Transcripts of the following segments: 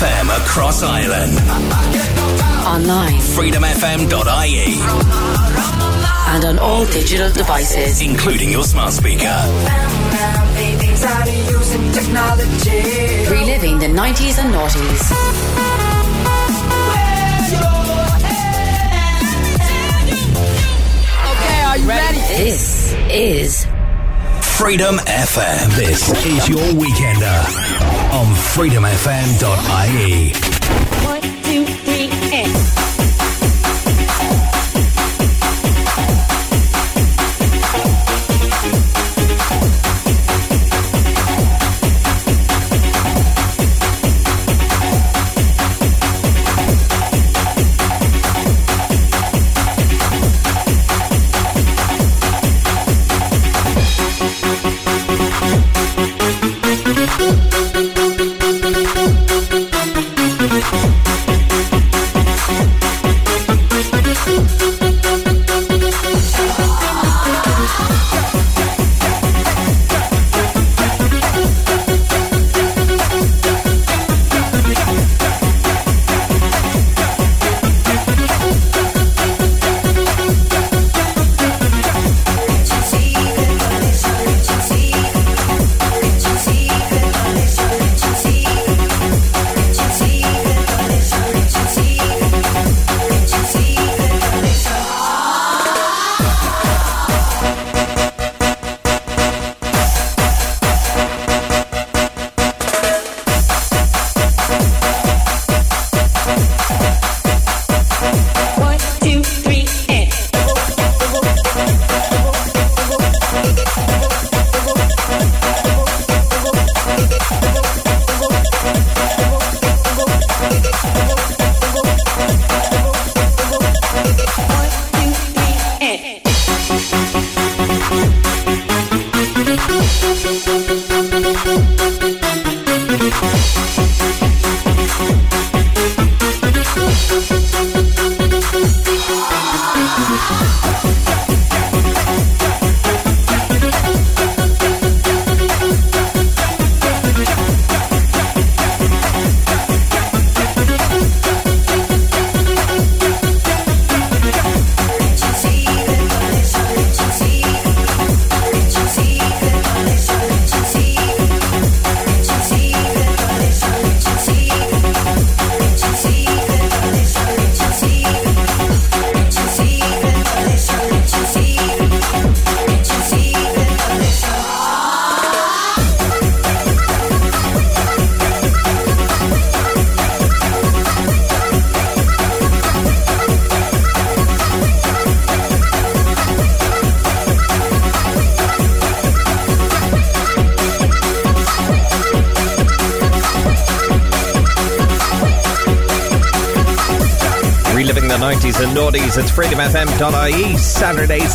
FM across Ireland. Online. freedomfm.ie. And on all digital devices. Including your smart speaker. Reliving the 90s and noughties. Okay, are you ready? This is Freedom FM. This is your weekender on freedomfm.ie. One, two, three, and.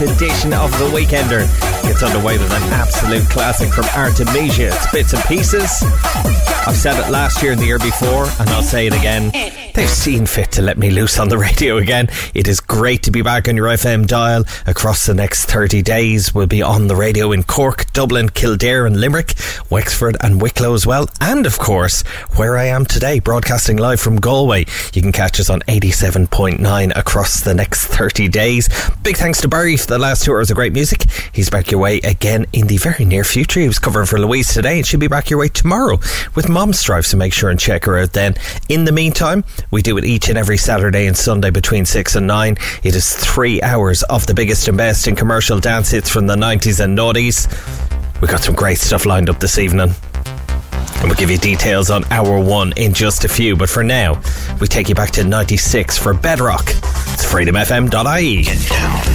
Edition of The Weekender. It's underway with an absolute classic from Artemesia. It's bits and pieces. I've said it last year and the year before, and I'll say it again. They've seen fit to let me loose on the radio again. It is great to be back on your FM dial across the next 30 days. We'll be on the radio in Cork, Dublin, Kildare, and Limerick, Wexford, and Wicklow as well. And of course, where I am today, broadcasting live from Galway. You can catch us on 87.9 across the next 30 days. Big thanks to Barry for the last two hours of great music. He's back your way again in the very near future. He was covering for Louise today and she'll be back your way tomorrow with Mom's Drive, so make sure and check her out then. In the meantime, we do it each and every Saturday and Sunday between 6 and 9. It is three hours of the biggest and best in commercial dance hits from the 90s and noughties. We've got some great stuff lined up this evening. And we'll give you details on hour one in just a few. But for now, we take you back to 96 for Bedrock. It's freedomfm.ie.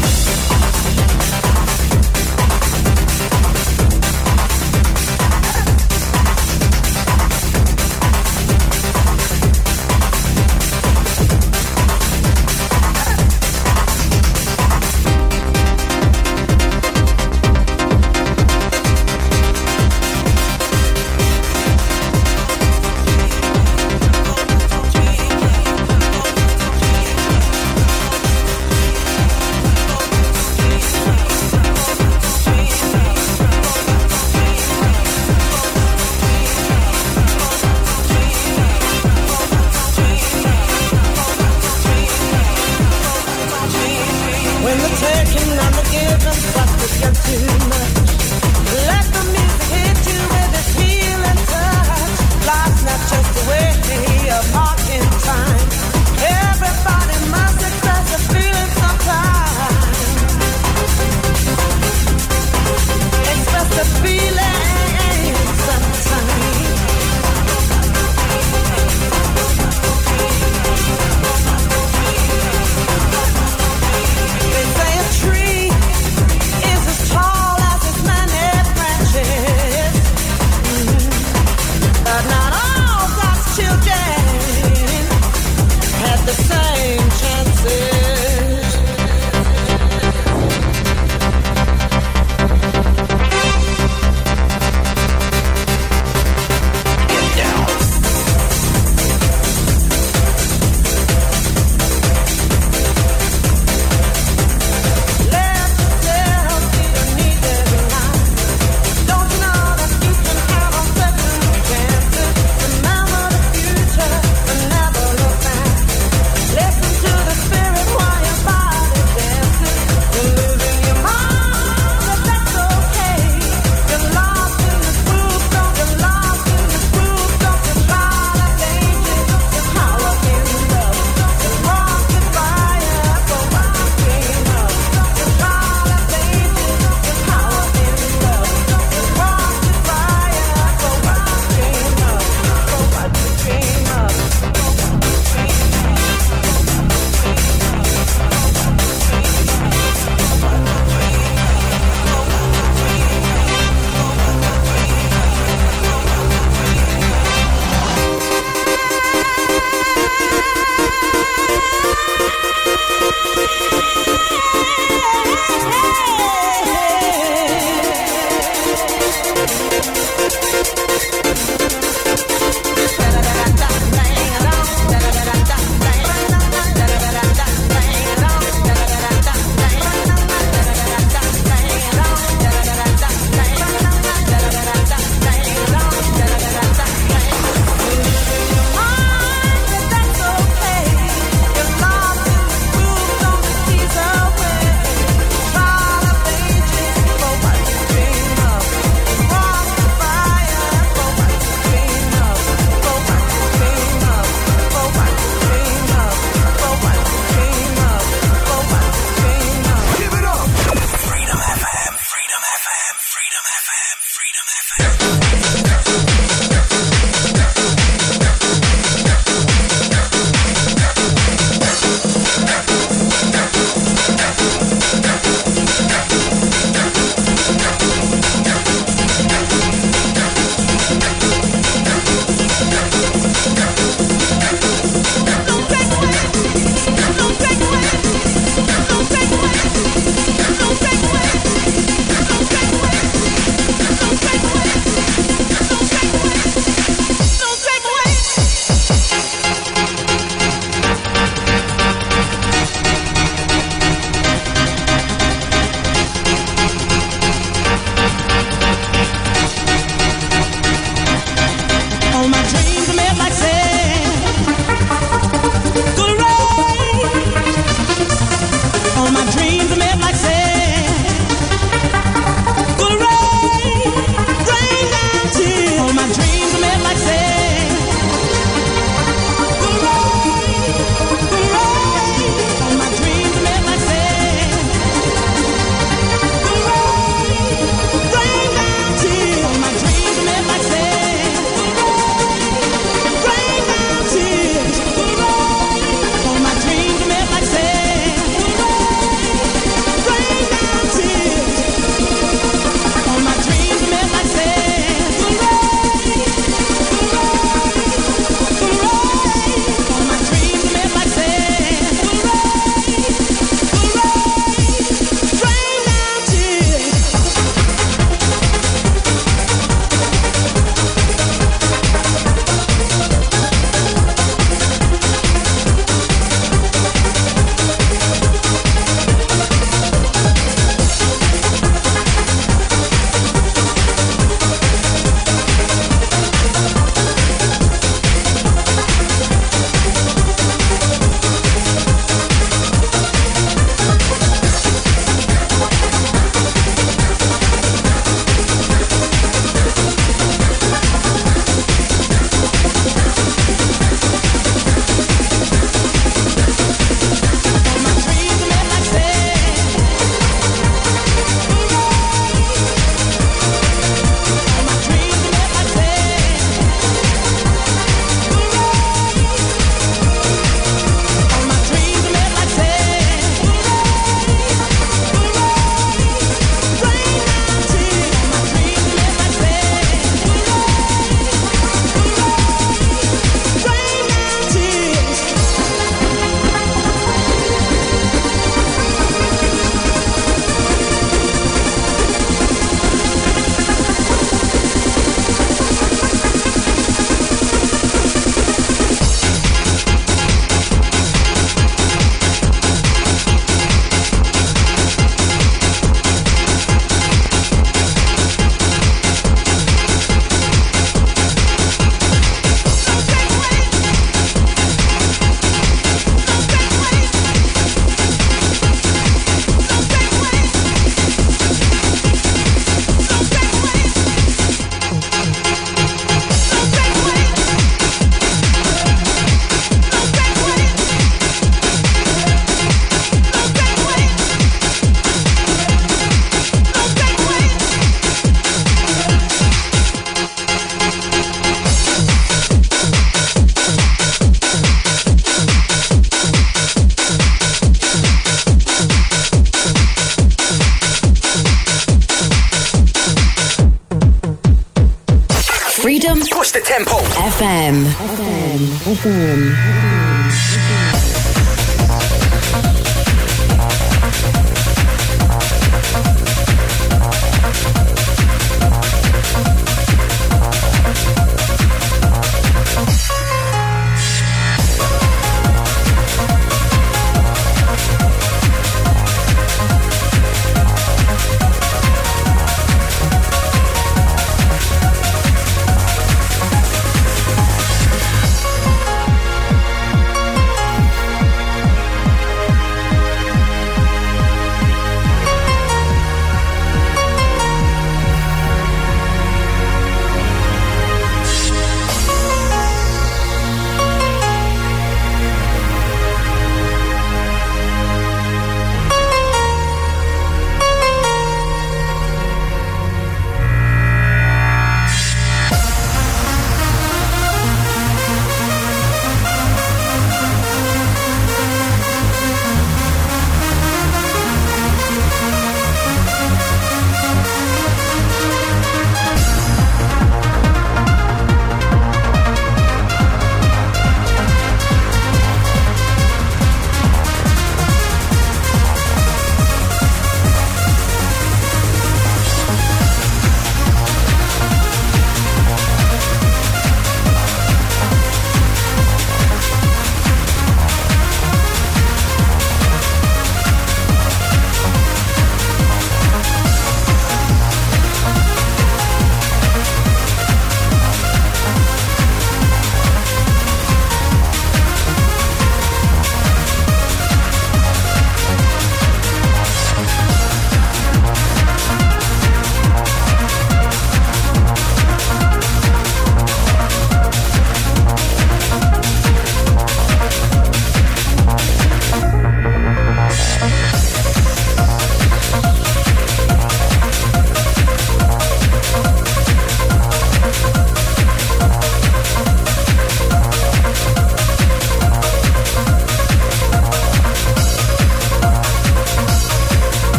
It's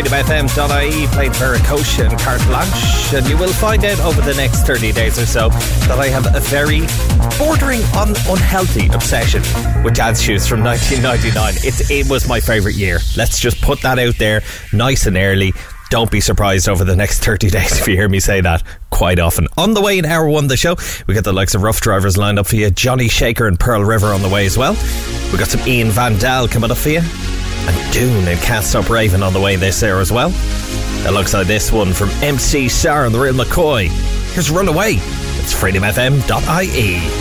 freedomfm.ie played Veracocha and Carte Blanche, and you will find out over the next 30 days or so that I have a very bordering on unhealthy obsession with dance shoes from 1999. It, it was my favourite year. Let's just put that out there nice and early. Don't be surprised over the next 30 days if you hear me say that quite often. On the way in hour one of the show, we got the likes of Ruff Driverz lined up for you, Johnny Shaker and Pearl River on the way as well. We got some Ian Van Dahl coming up for you, and Dune and Can't Stop Raving on the way this there as well. Alongside this one from MC Sar and the Real McCoy. Here's Runaway. It's freedomfm.ie.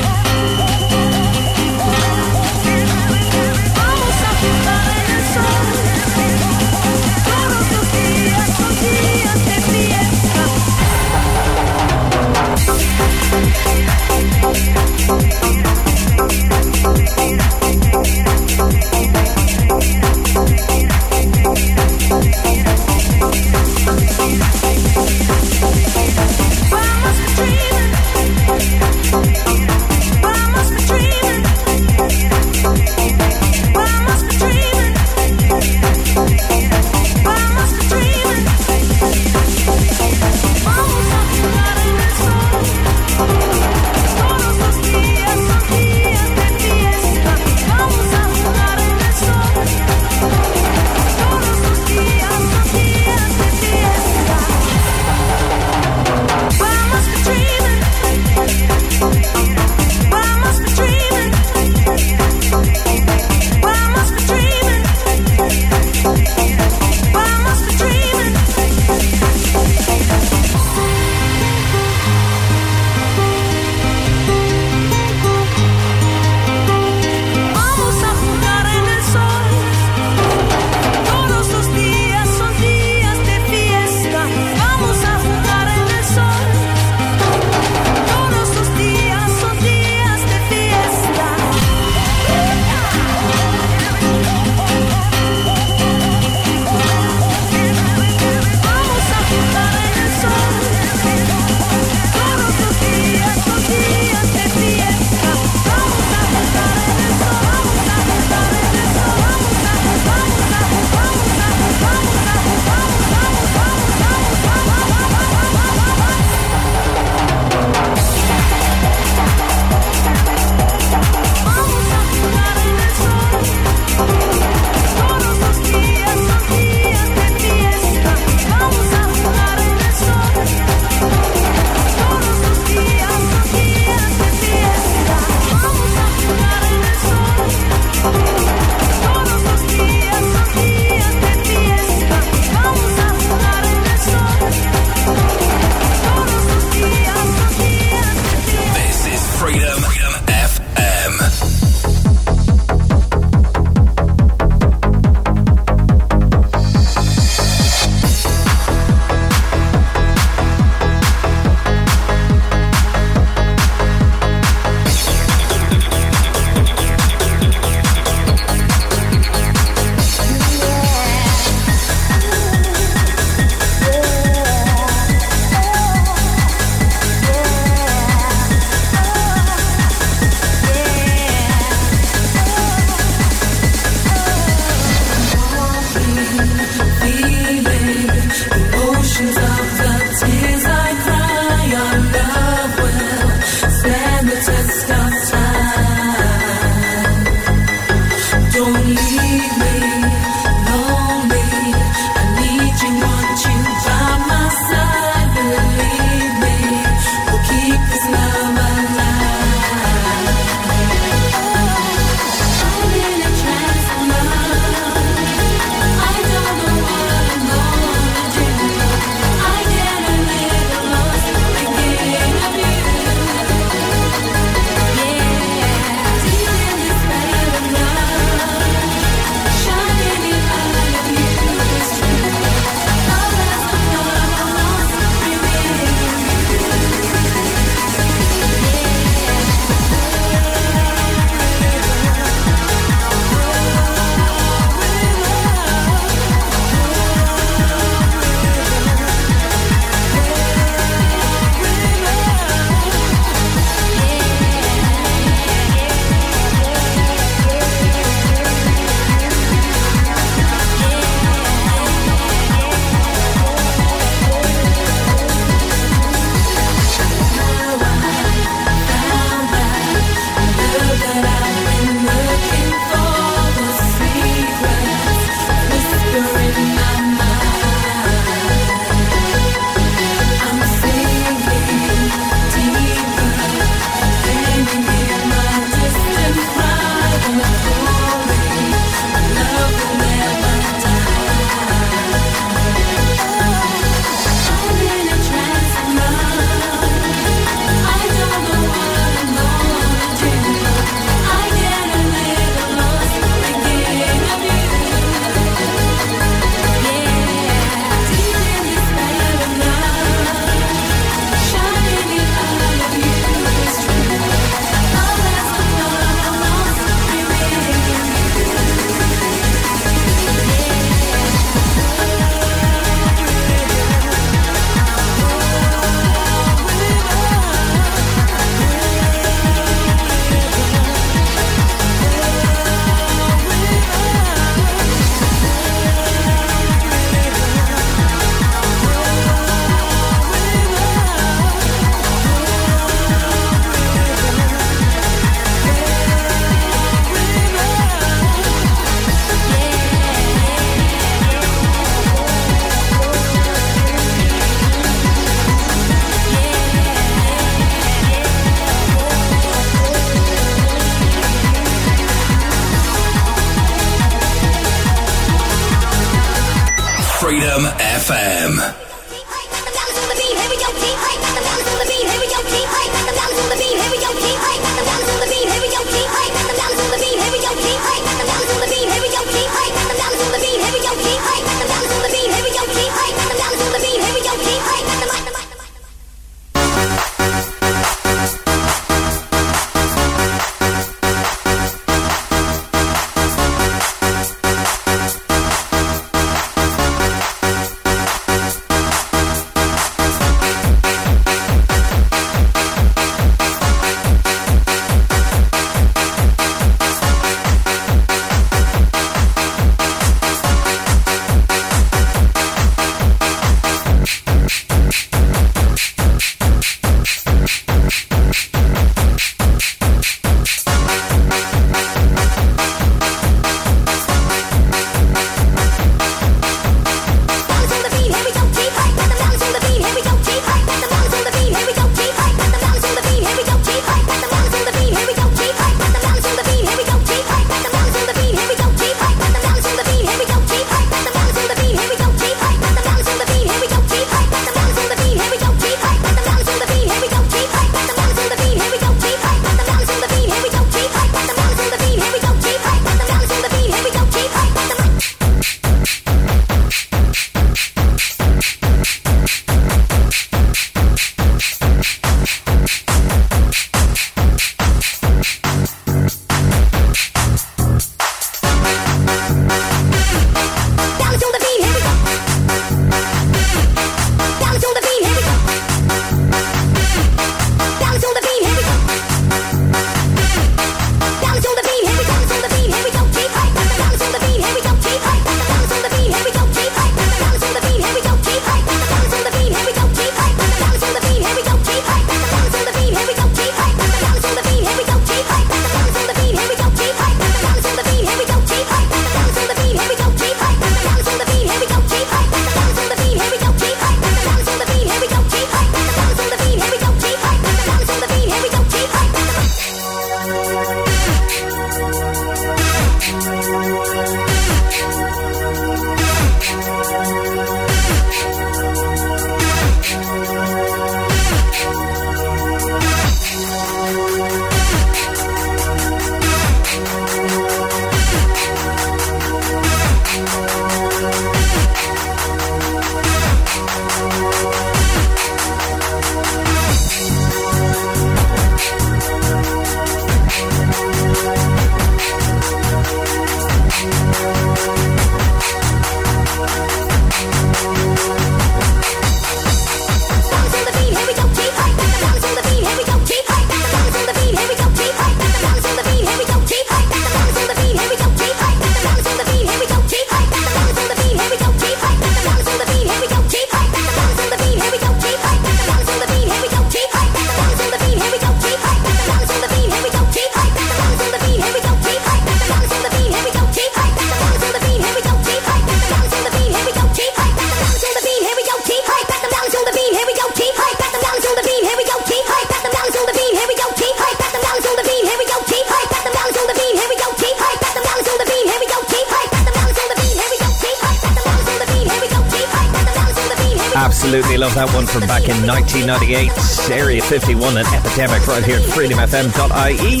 1998. Area 51 and Epidemic right here at freedomfm.ie.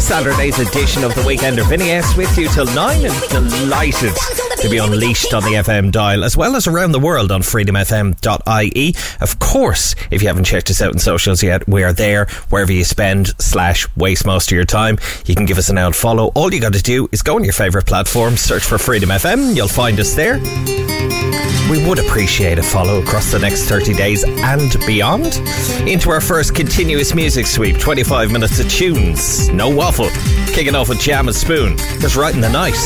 Saturday's edition of the Weekender. Vinny S with you till 9 and delighted to be unleashed on the FM dial as well as around the world on freedomfm.ie. Of course, if you haven't checked us out in socials yet, we are there wherever you spend slash waste most of your time. You can give us an out follow. All you got to do is go on your favourite platform, search for Freedom FM. You'll find us there. We would appreciate a follow across the next 30 days and beyond. Into our first continuous music sweep 25 minutes of tunes. No waffle. Kicking off with Jam and Spoon. Just right in the night.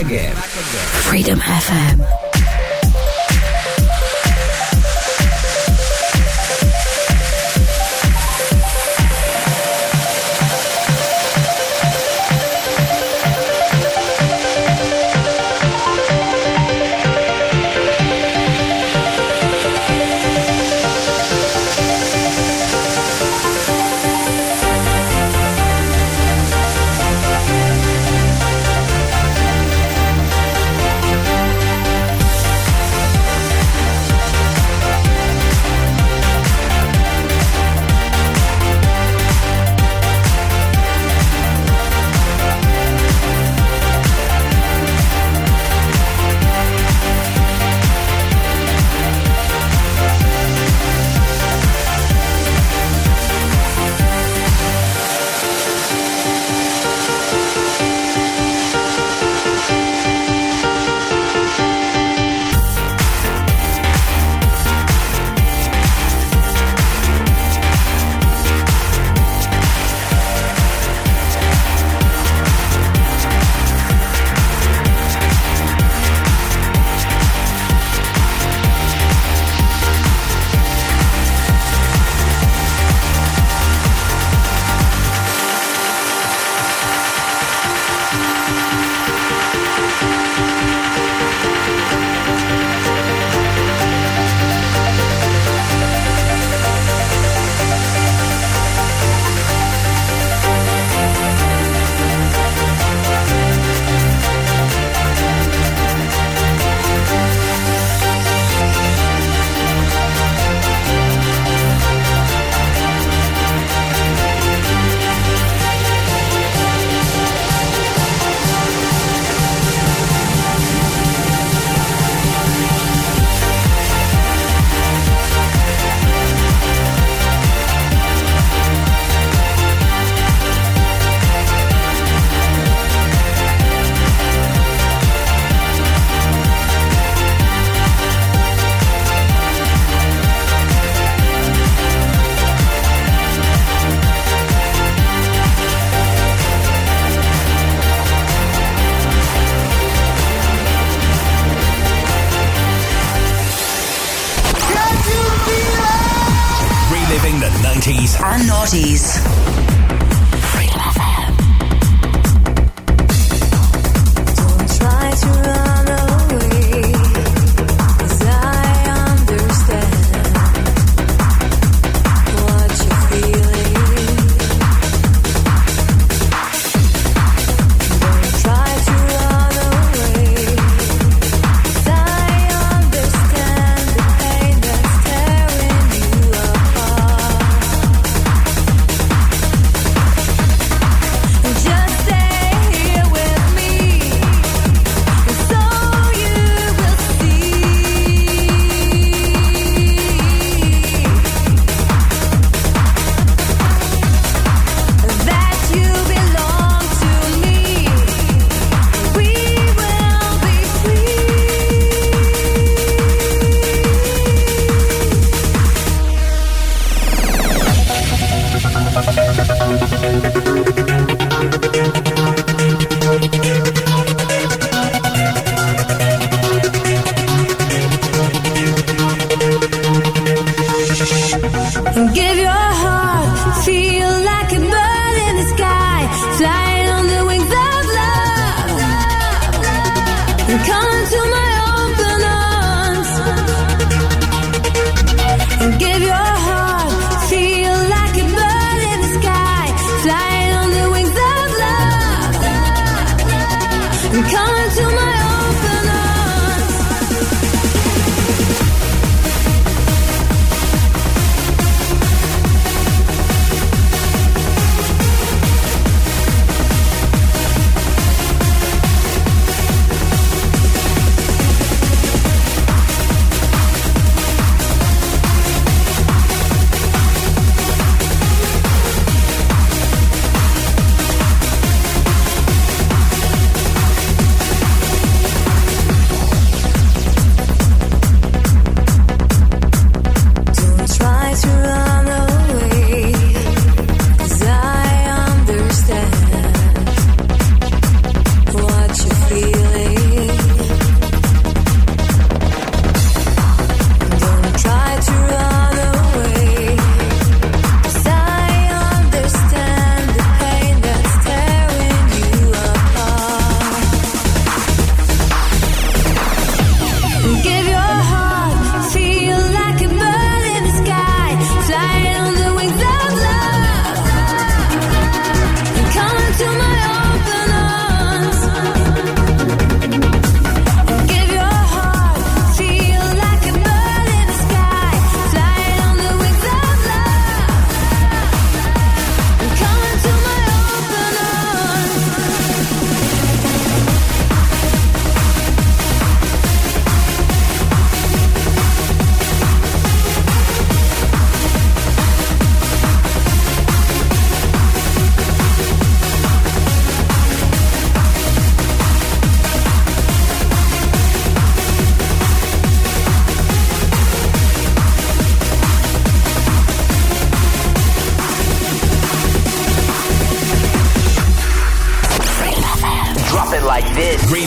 Again.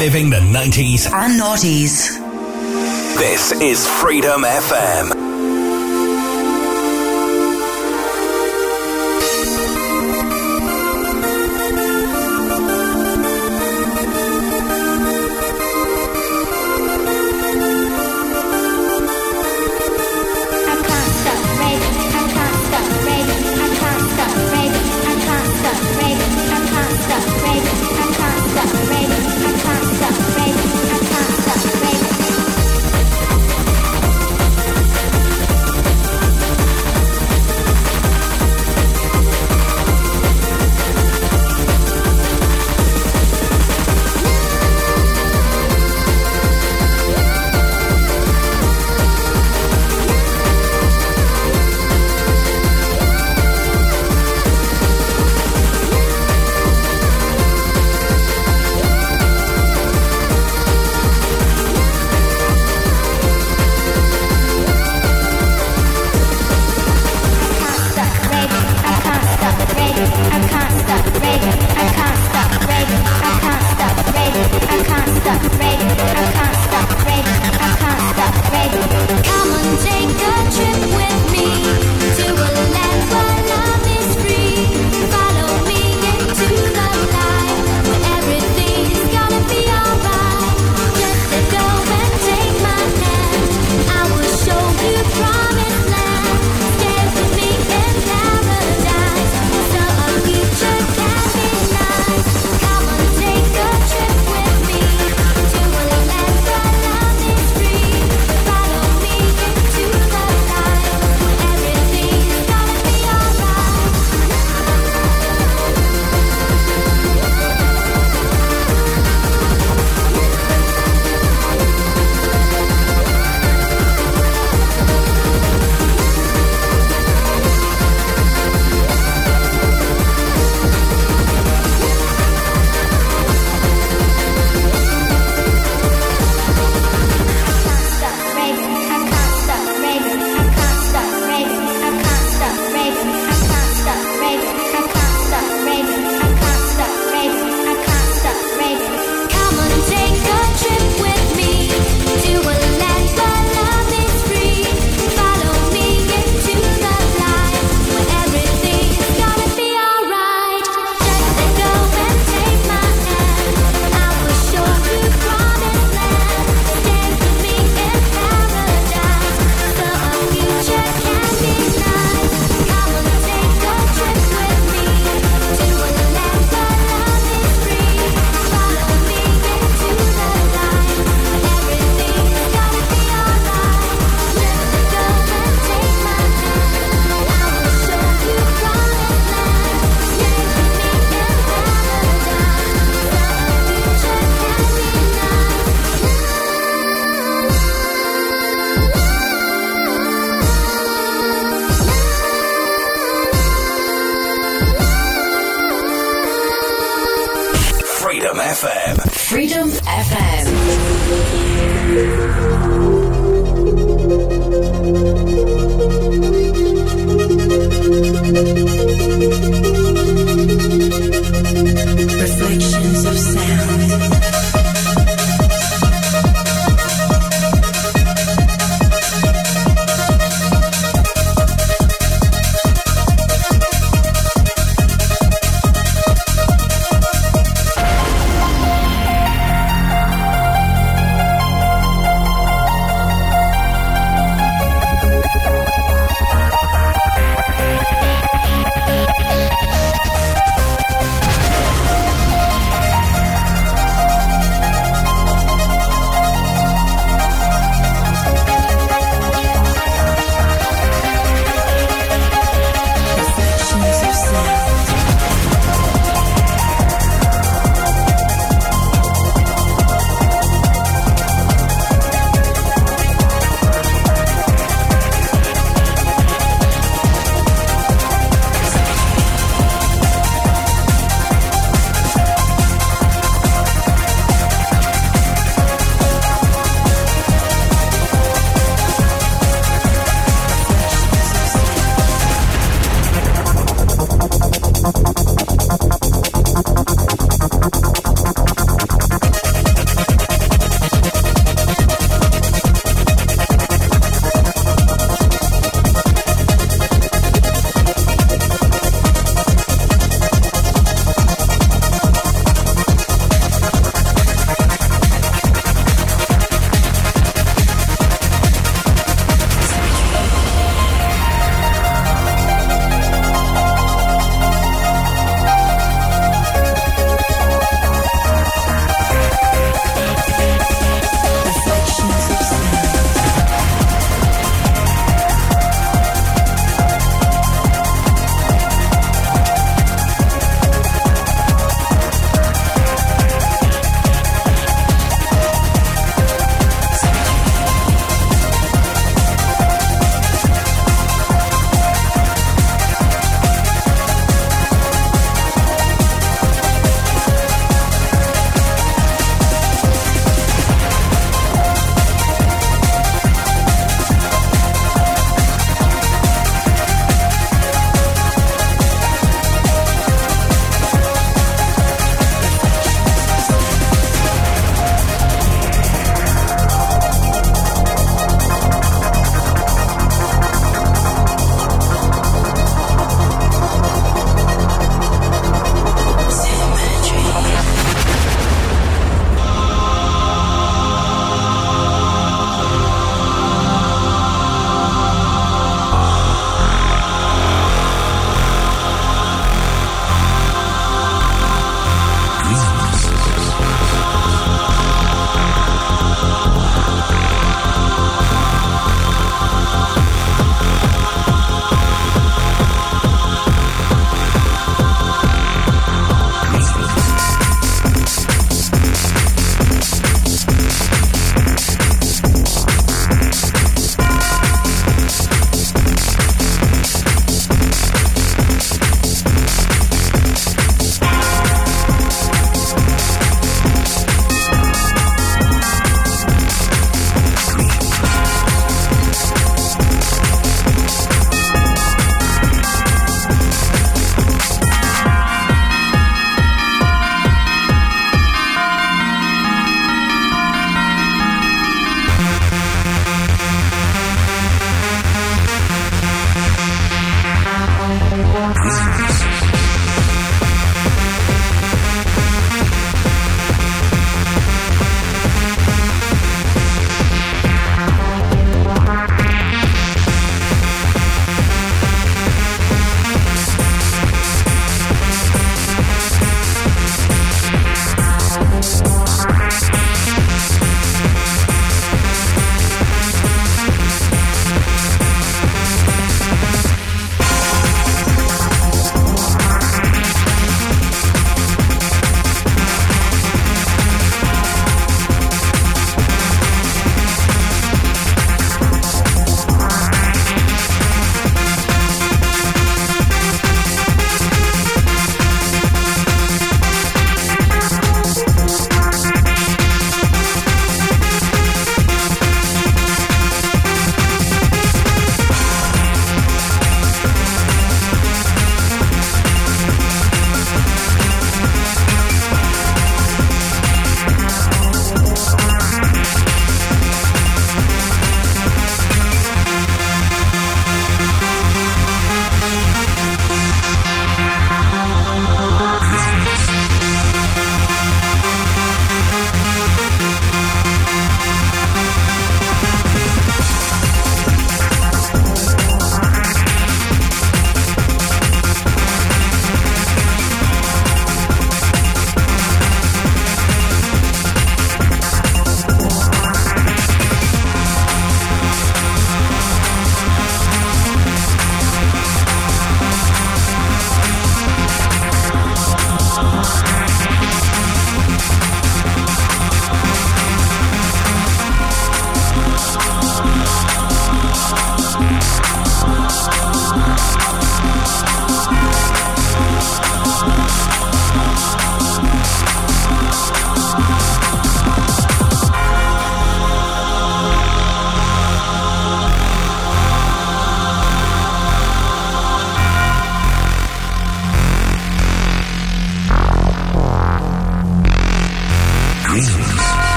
Reliving the 90s. And noughties. This is Freedom FM.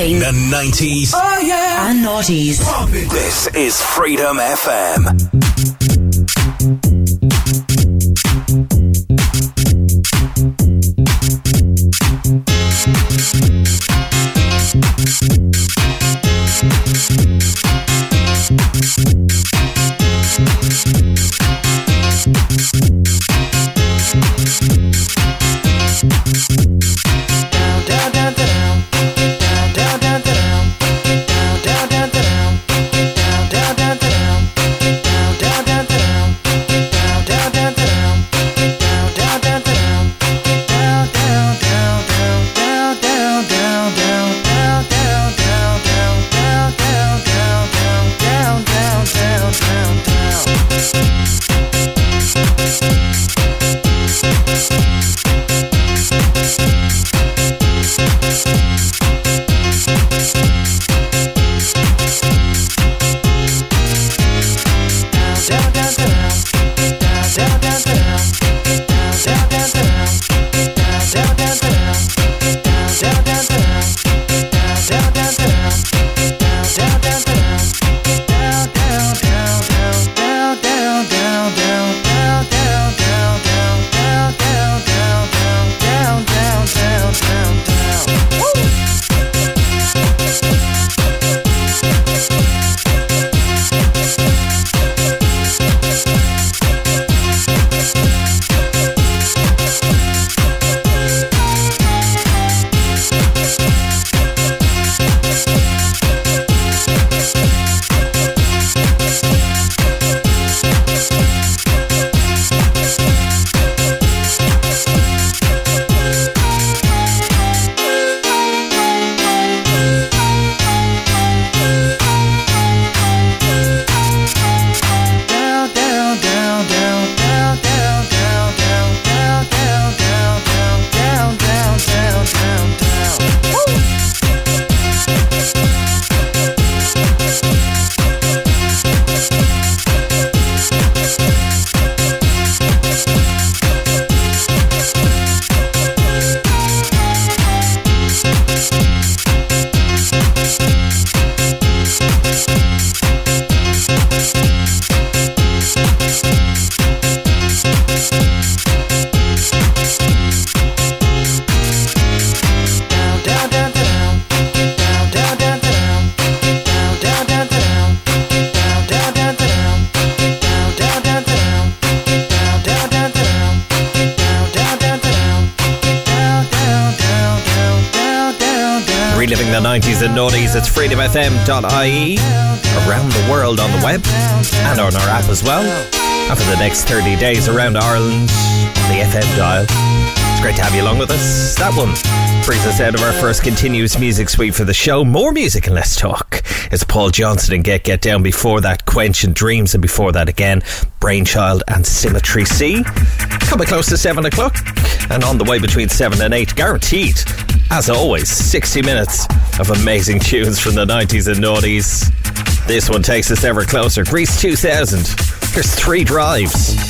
Reliving The 90s oh yeah and noughties. This is Freedom FM. Around Ireland on the FM dial. It's great to have you along with us. That one brings us out of our first continuous music suite for the show. More music and less talk. It's Paul Johnson and Get Get Down. Before that, Quench and Dreams. And before that again, Brainchild and Symmetry C. Coming close to 7 o'clock. And on the way between 7 and 8, guaranteed. As always, 60 minutes of amazing tunes from the 90s and noughties. This one takes us ever closer. Greece 2000. There's three drives.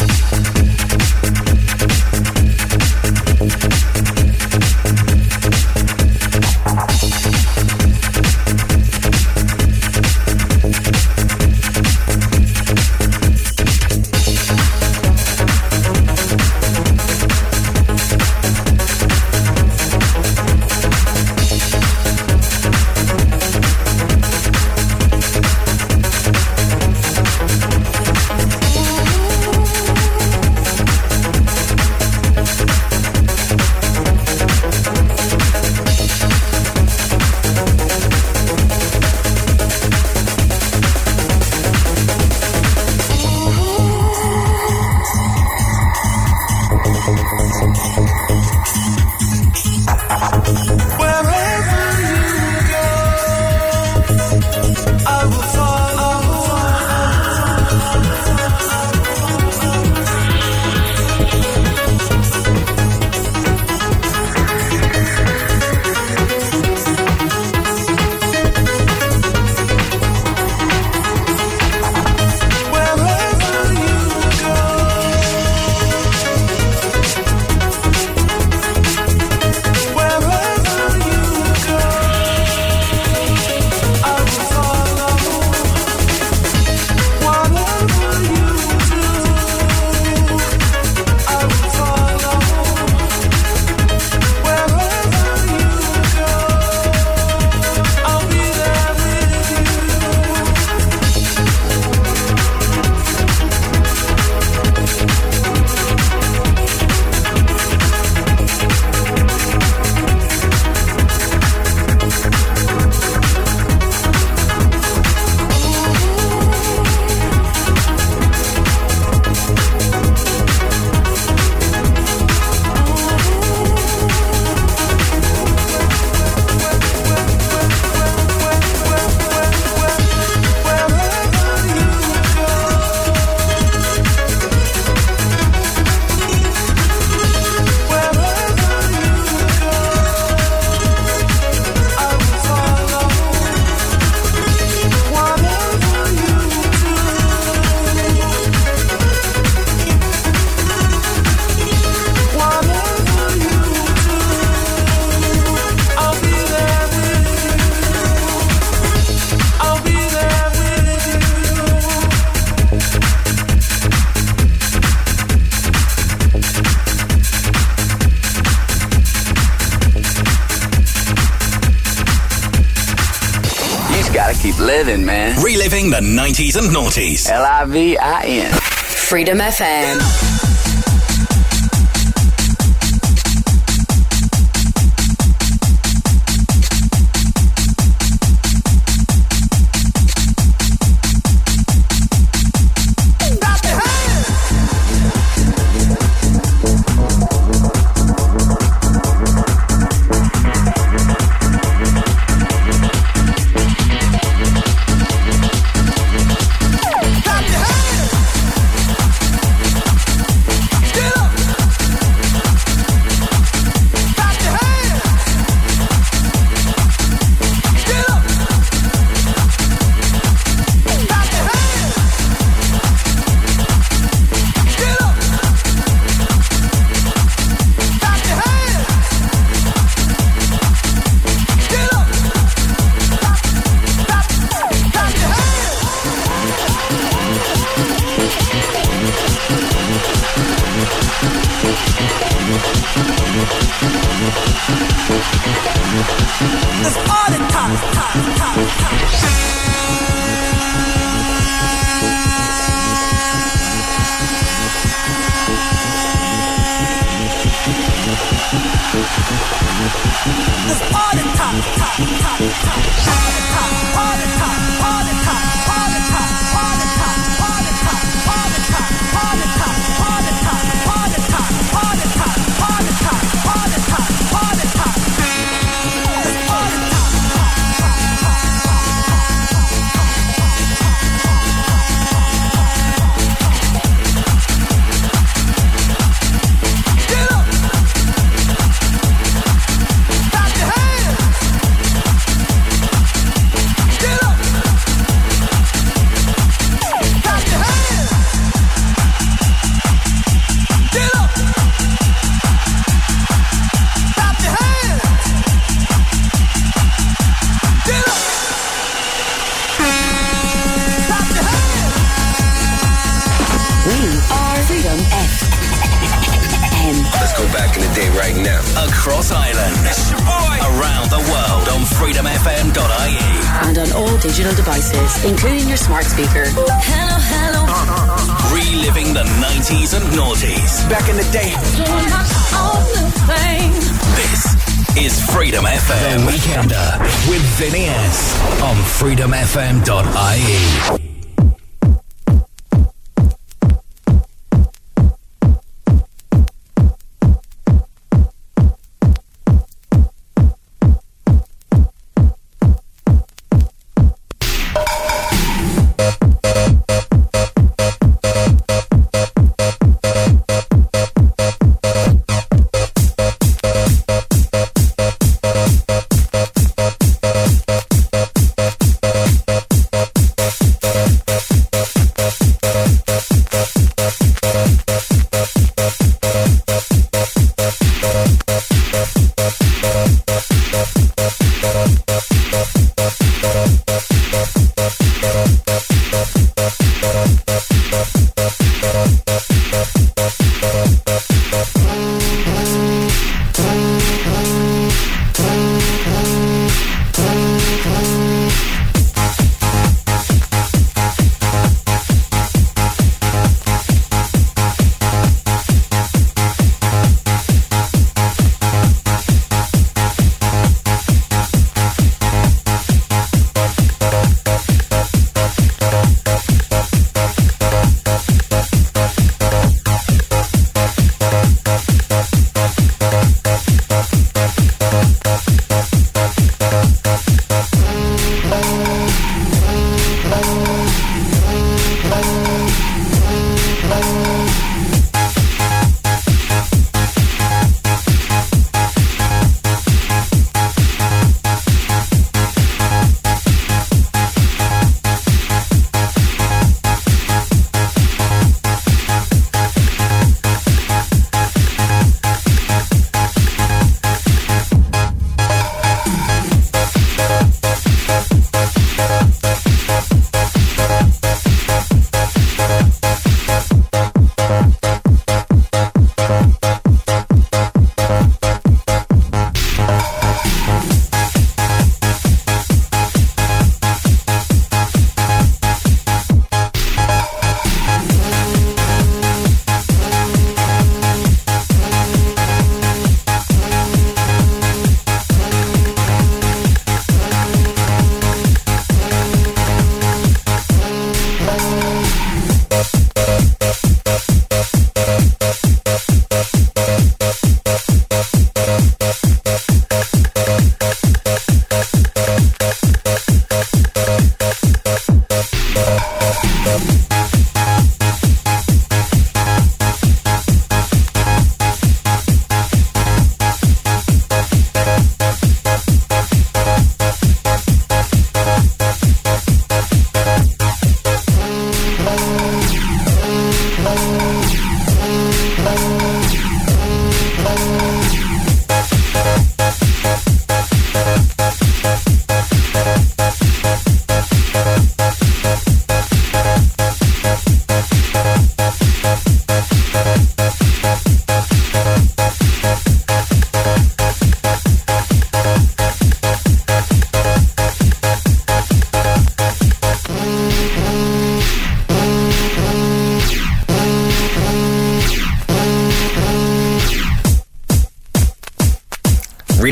The 90s and noughties. L I V I N. Freedom FM.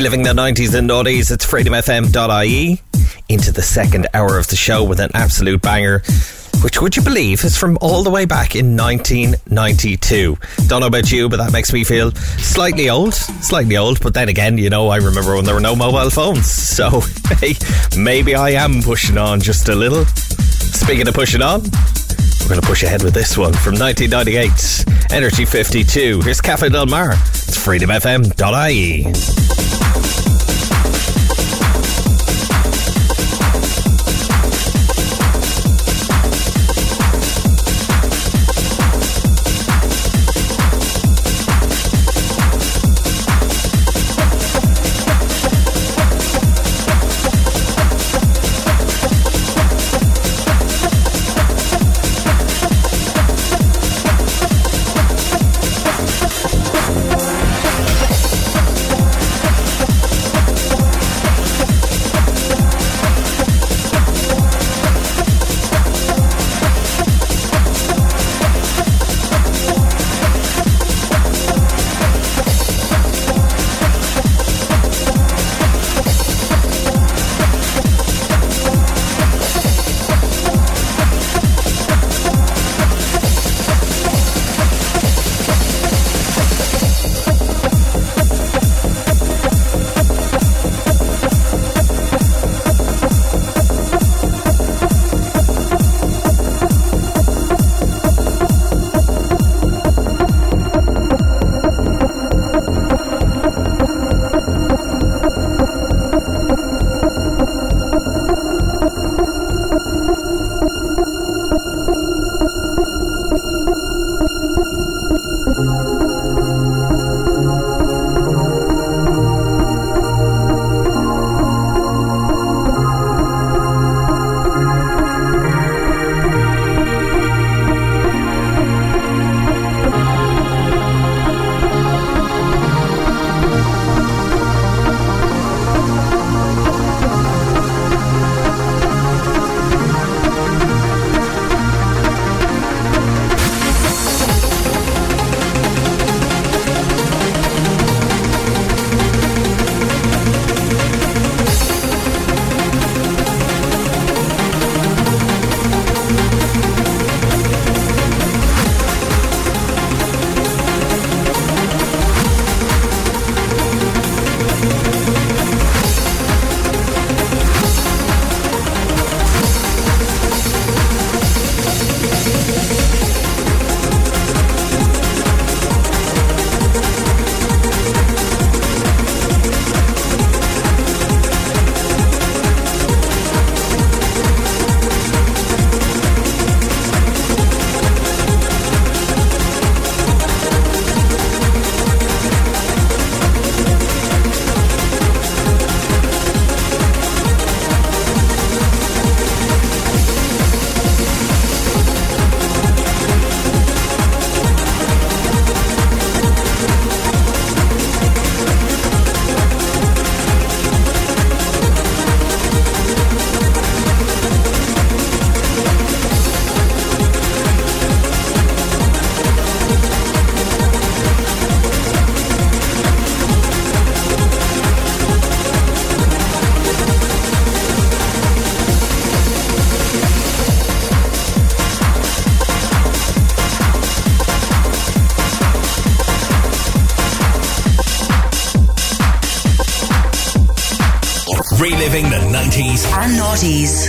Reliving the 90s and noughties, it's freedomfm.ie. Into the second hour of the show with an absolute banger, which would you believe is from all the way back in 1992. Don't know about you, but that makes me feel slightly old. Slightly old, but then again, you know, I remember when there were no mobile phones. So, hey, maybe I am pushing on just a little. Speaking of pushing on, we're going to push ahead with this one from 1998. Energy 52. Here's Cafe Del Mar. It's freedomfm.ie. and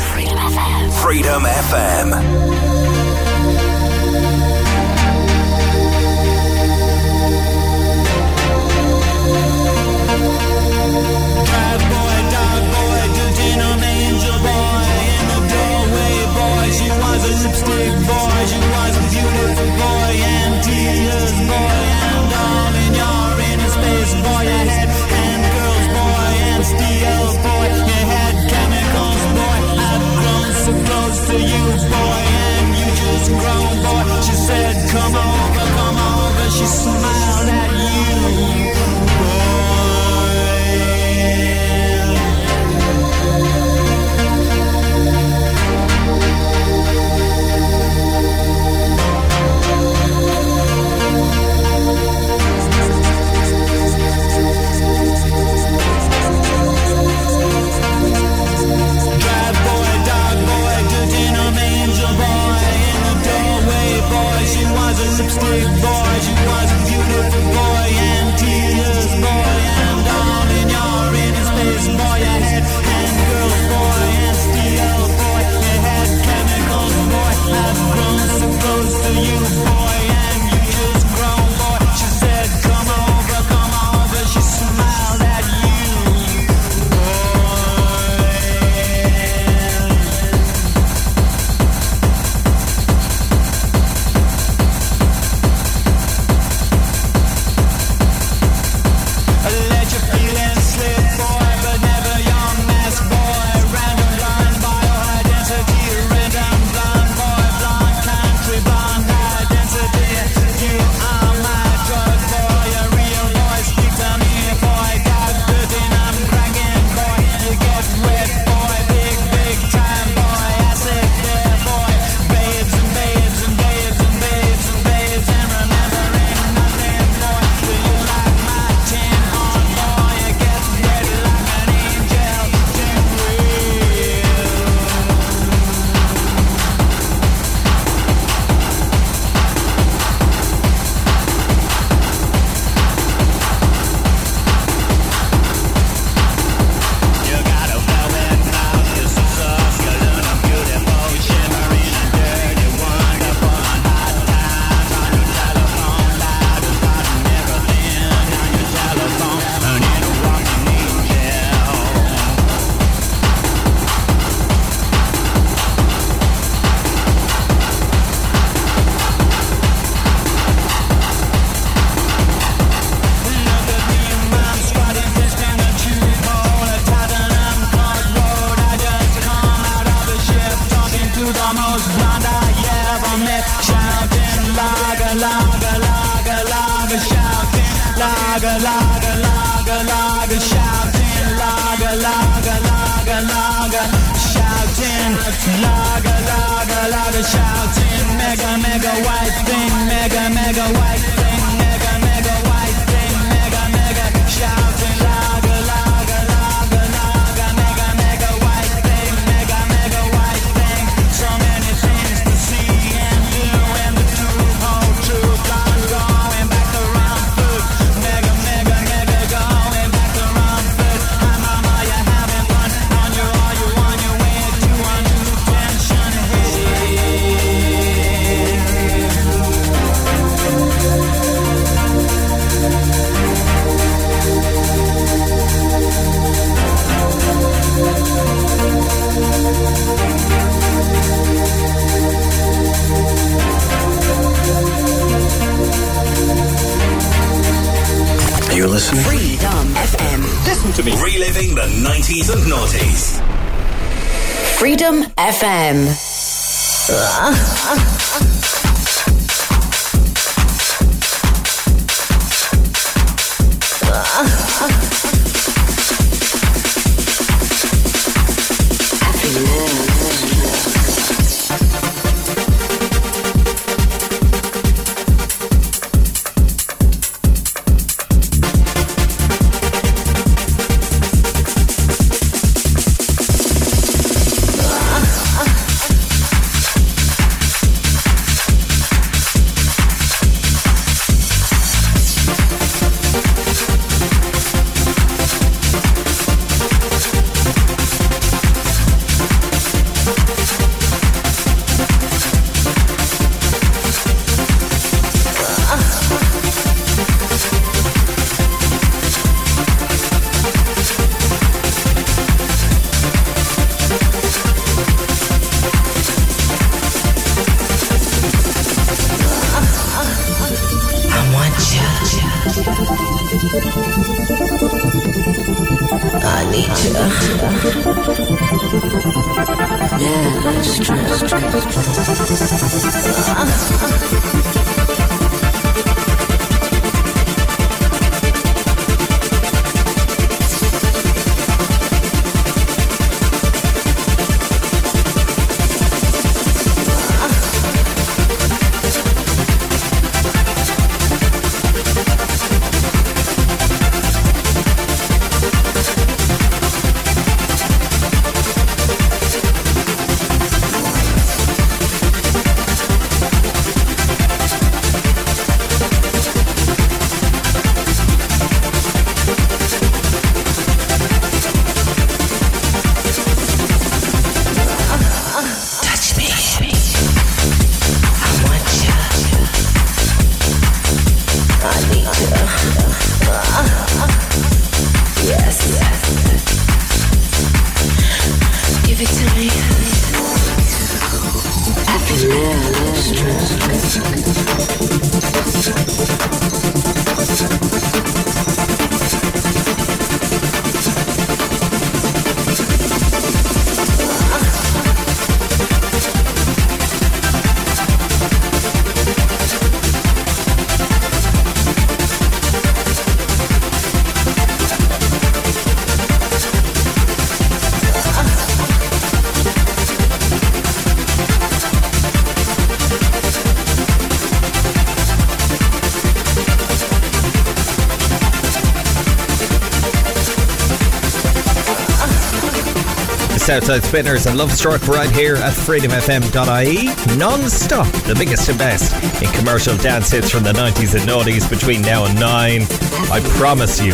Southside Spinners and Luvstruck right here at freedomfm.ie. Non-stop, the biggest and best in commercial dance hits from the 90s and noughties between now and 9. I promise you,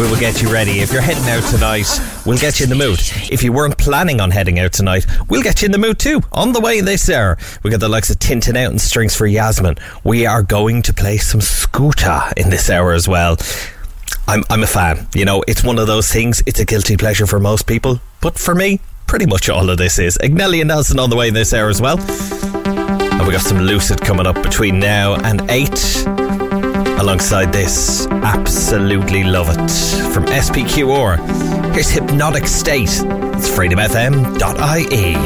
we will get you ready. If you're heading out tonight, we'll get you in the mood. If you weren't planning on heading out tonight, we'll get you in the mood too. On the way this hour, we got the likes of Tin Tin Out and strings for Yasmin. We are going to play some scooter in this hour as well. I'm I'm a fan. You know, it's one of those things. It's a guilty pleasure for most people, but for me, pretty much all of this is. Agnelli and Nelson on the way in this hour as well. And we got some Lucid coming up between now and eight. Alongside this, absolutely love it from SPQR. Here's Hypnotic State. It's freedomfm.ie.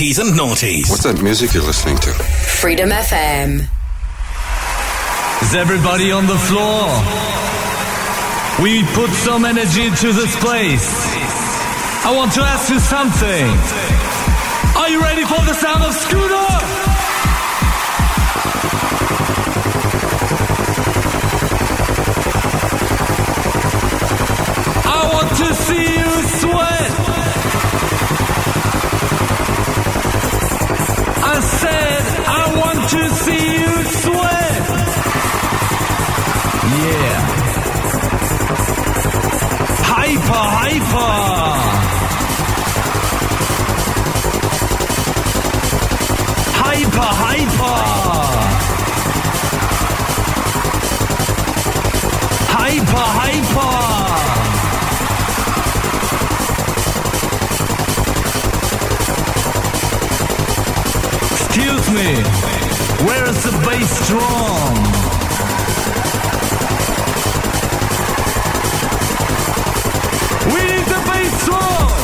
and noughties. What's that music you're listening to? Freedom FM. Is everybody on the floor? We put some energy into this place. I want to ask you something. Are you ready for the sound of Scooter? to see you sweat. to see you sweat. Yeah. Hyper, hyper. Hyper, hyper. Hyper, hyper. Excuse me. Where is the bass drum? We need the bass drum!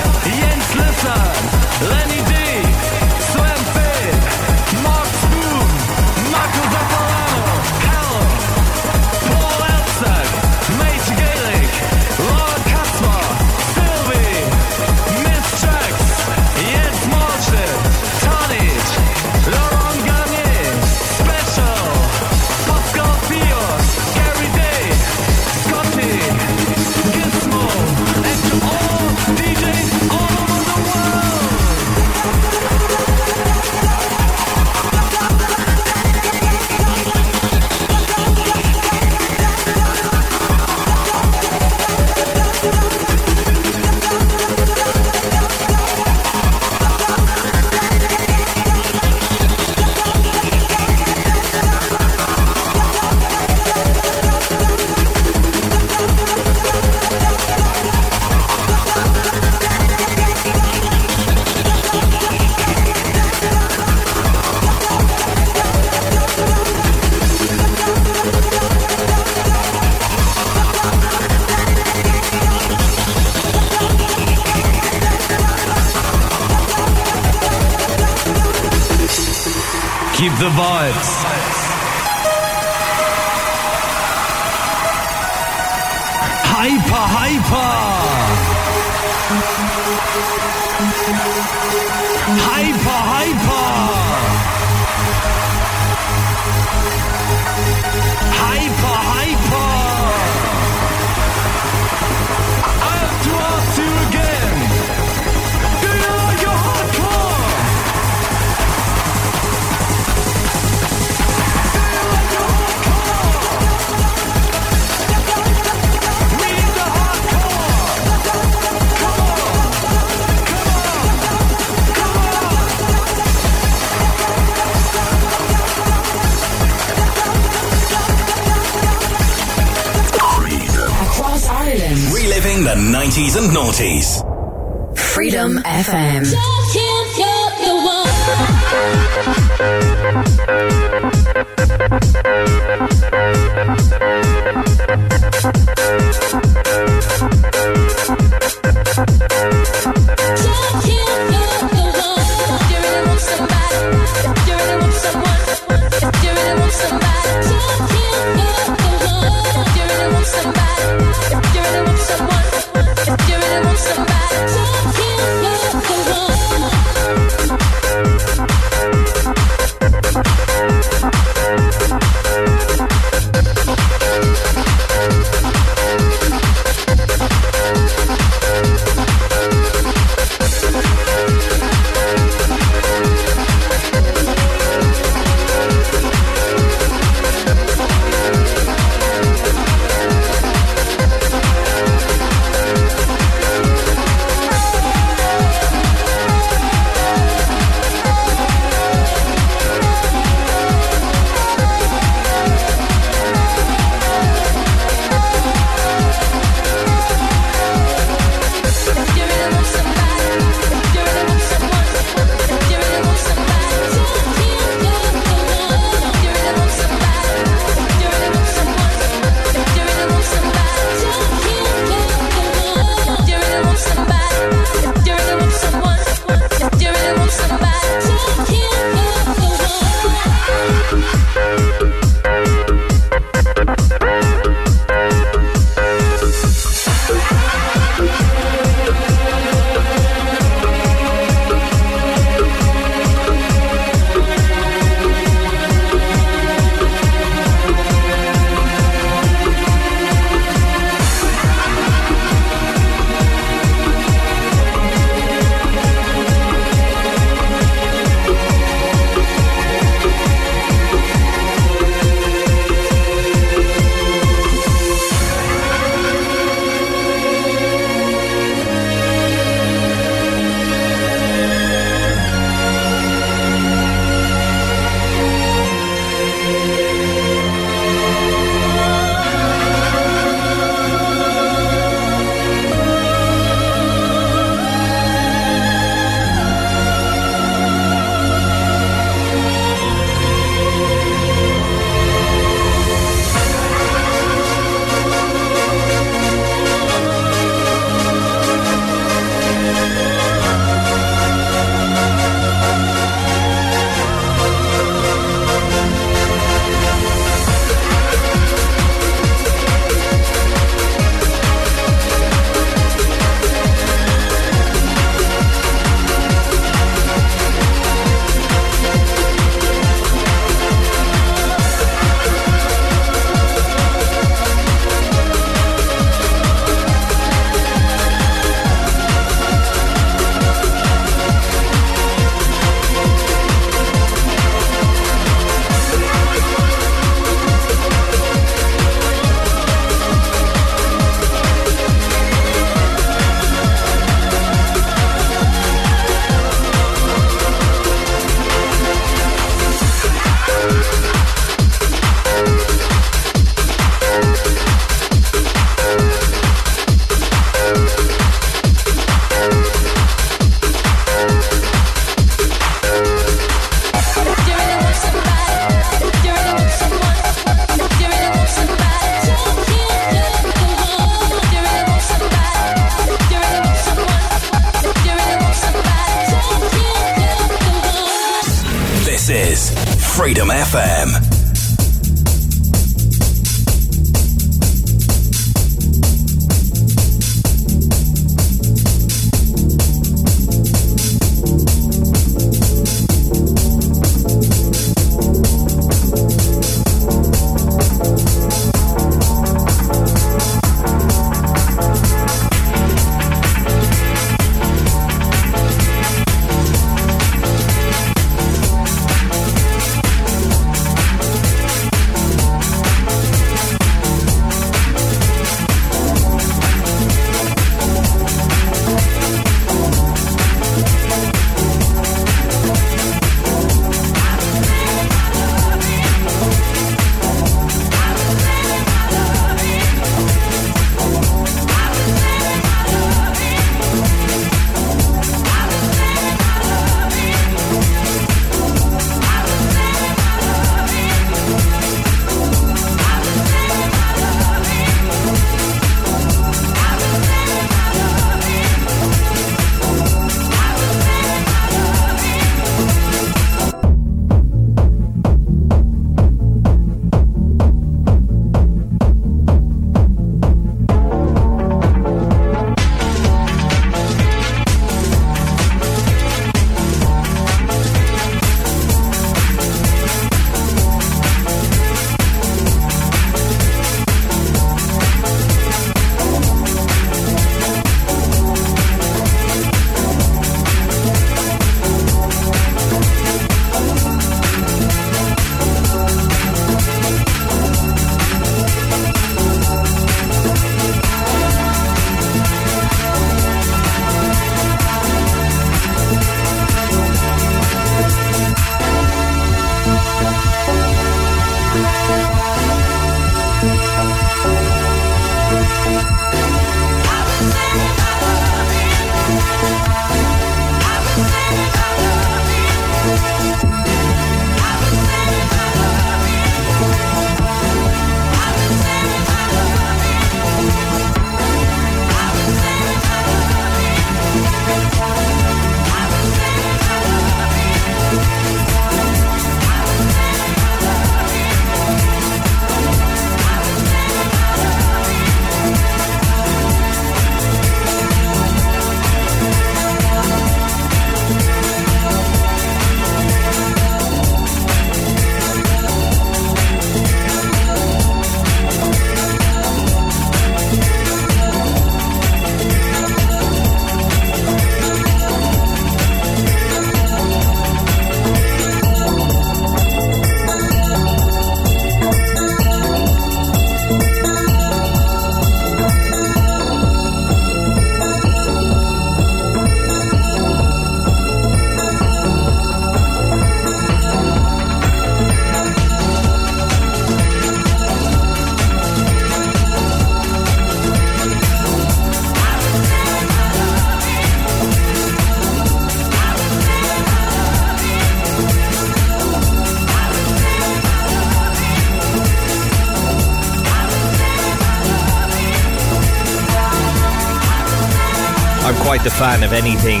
The fan of anything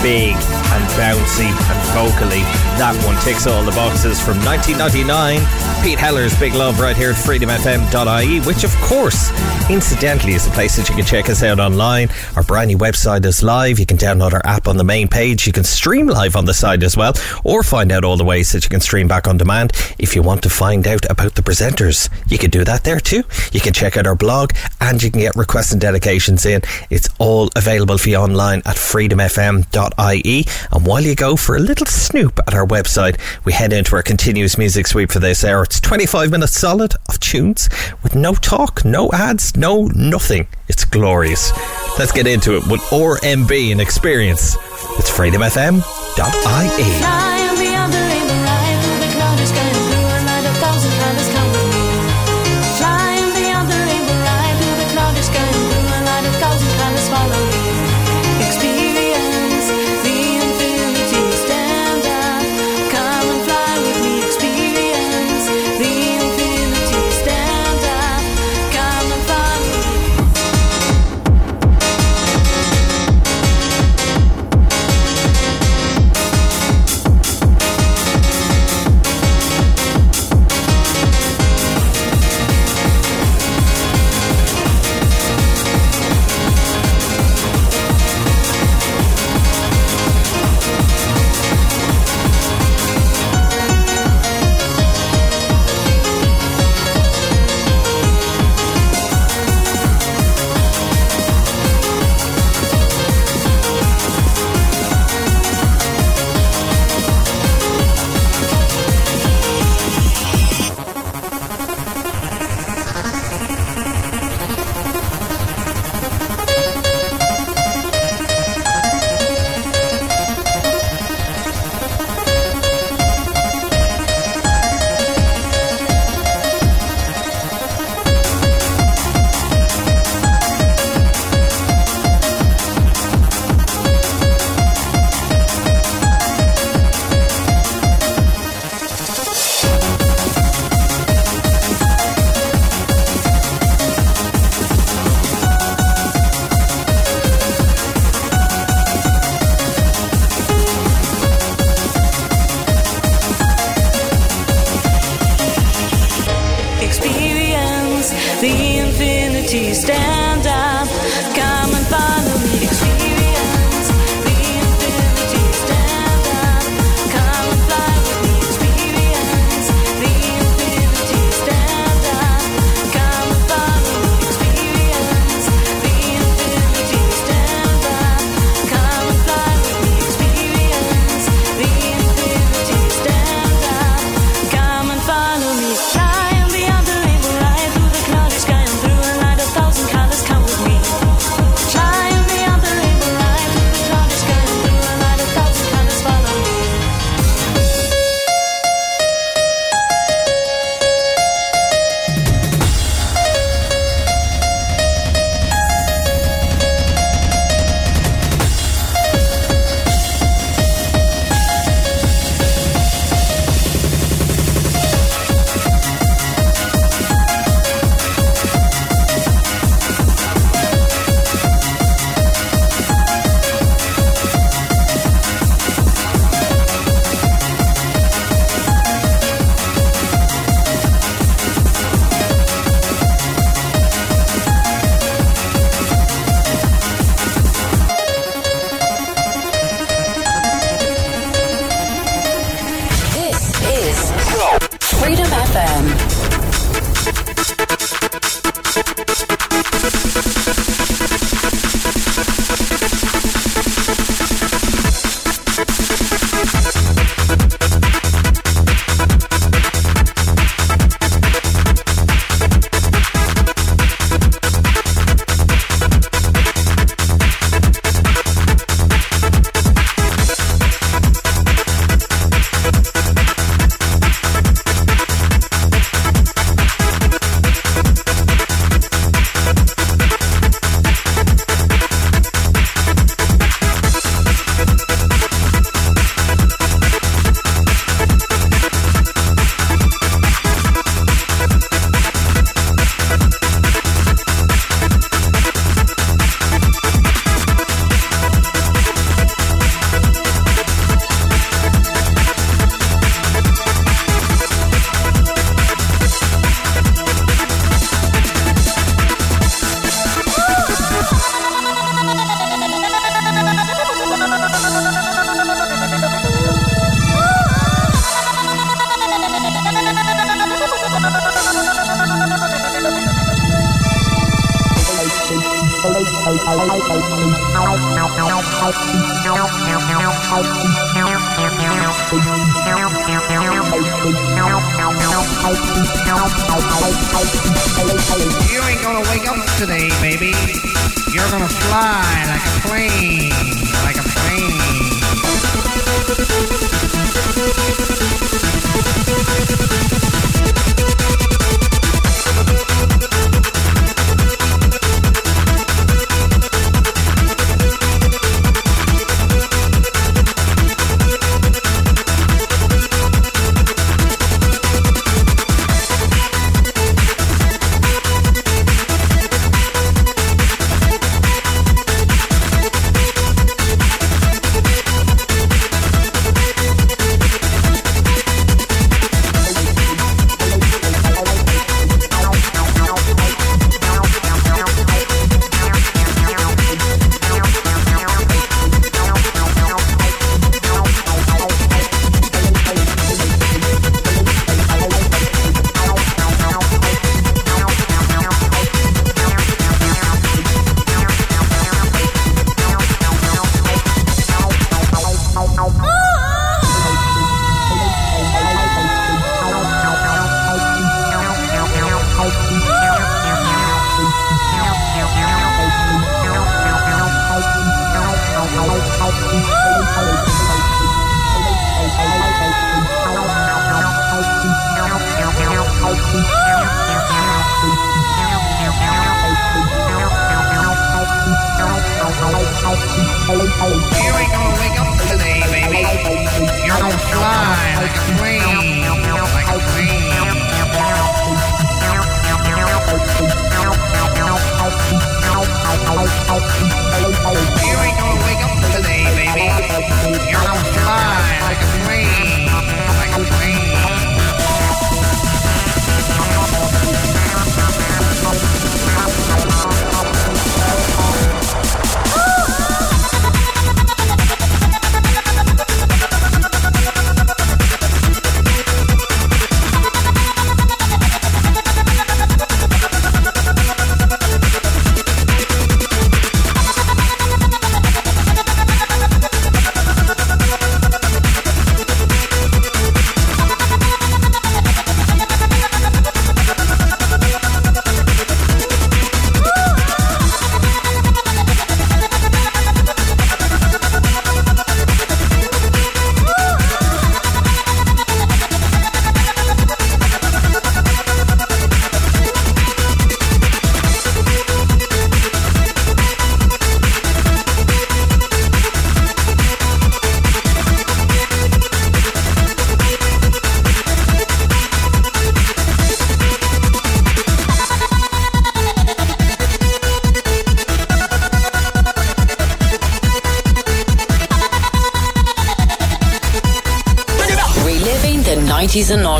big and bouncy and vocally. That one ticks all the boxes from 1999. Pete Heller's Big Love right here at freedomfm.ie, which of course, incidentally, is the place that you can check us out online. Our brand new website is live. You can download our app on the main page. You can stream live on the site as well, or find out all the ways that you can stream back on demand. If you want to find out about the presenters, you can do that there too. You can check out our blog and you can get requests and dedications in. It's all available for you online at freedomfm.ie. And while you go for a little snoop at our website, we head into our continuous music sweep for this hour. It's 25 minutes solid of tunes with no talk, no ads, no nothing. It's glorious. Let's get into it with RMB and experience. It's freedomfm.ie.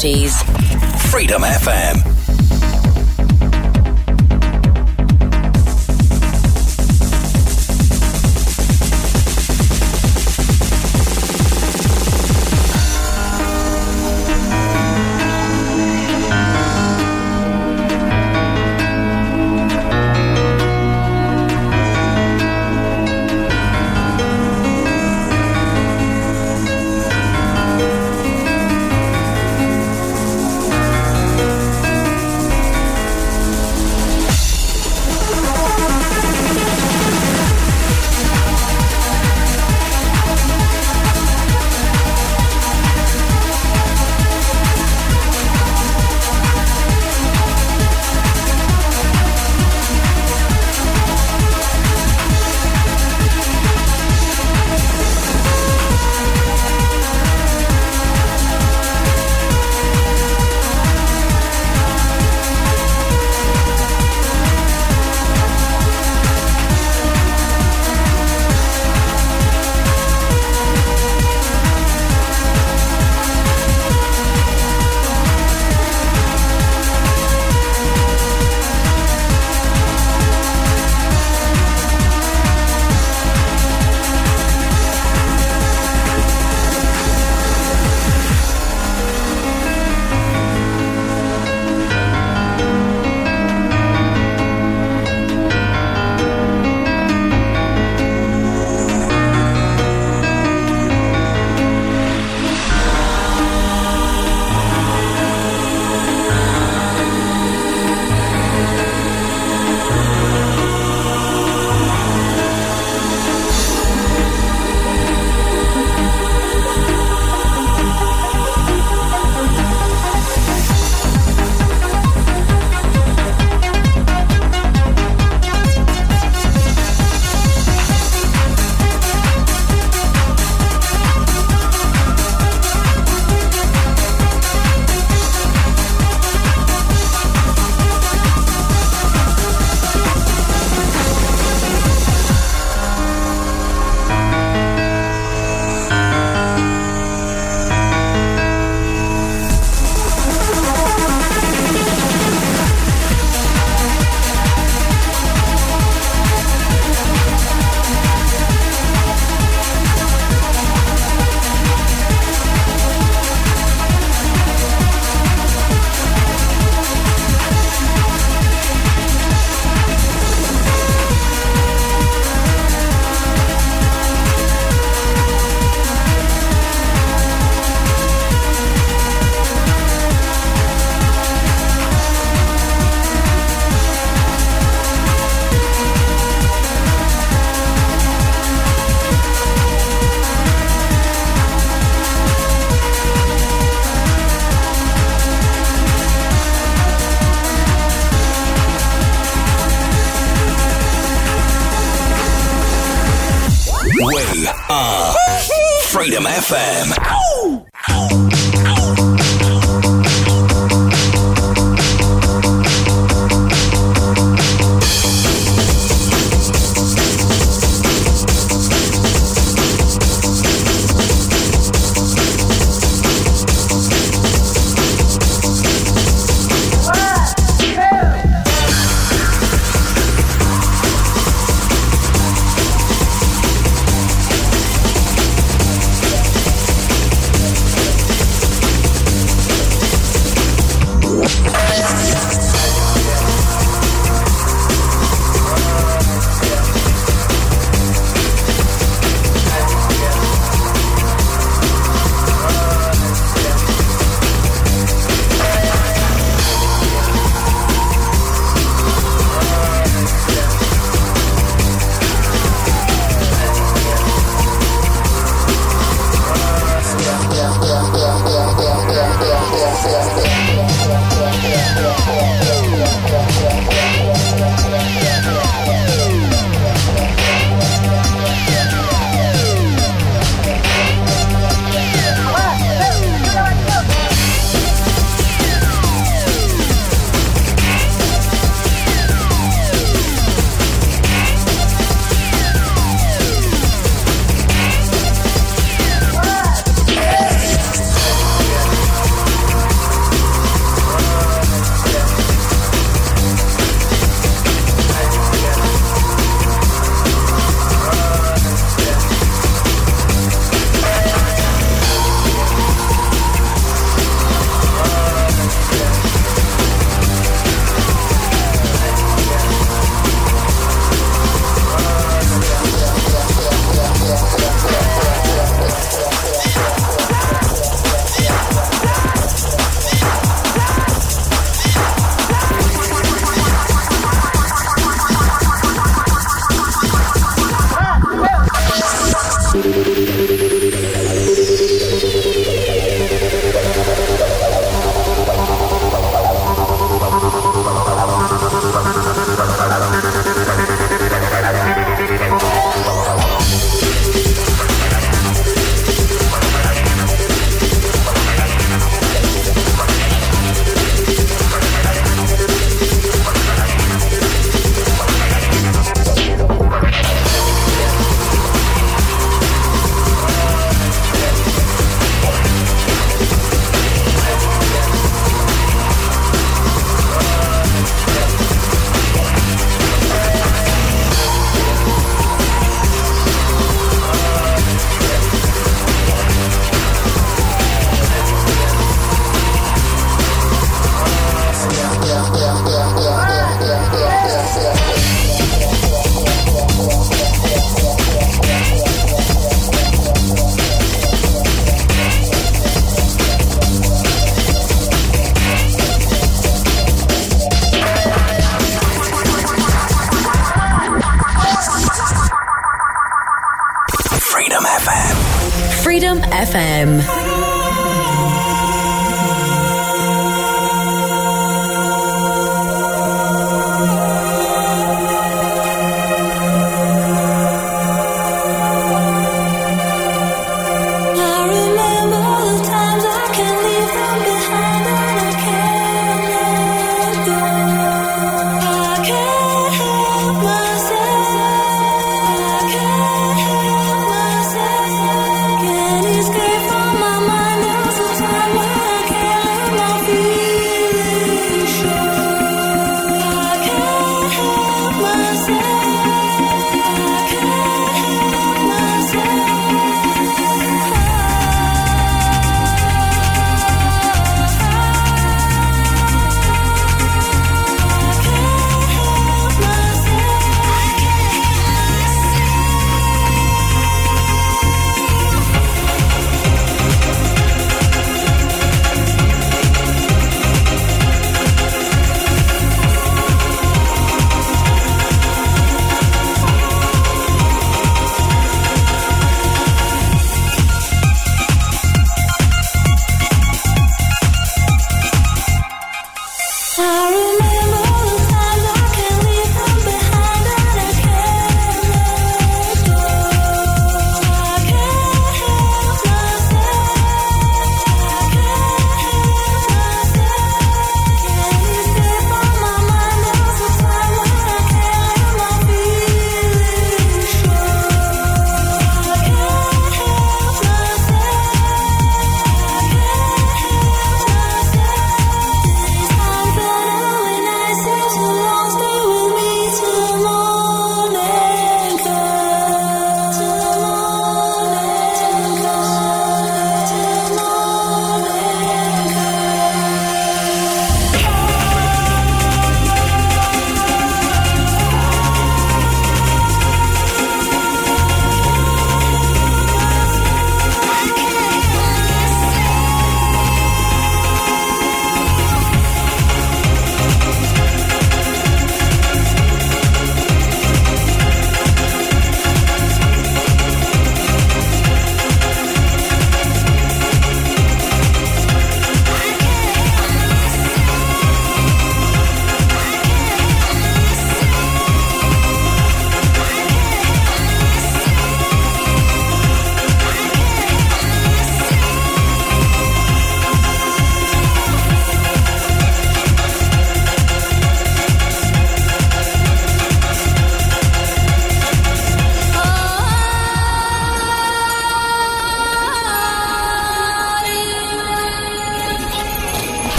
90s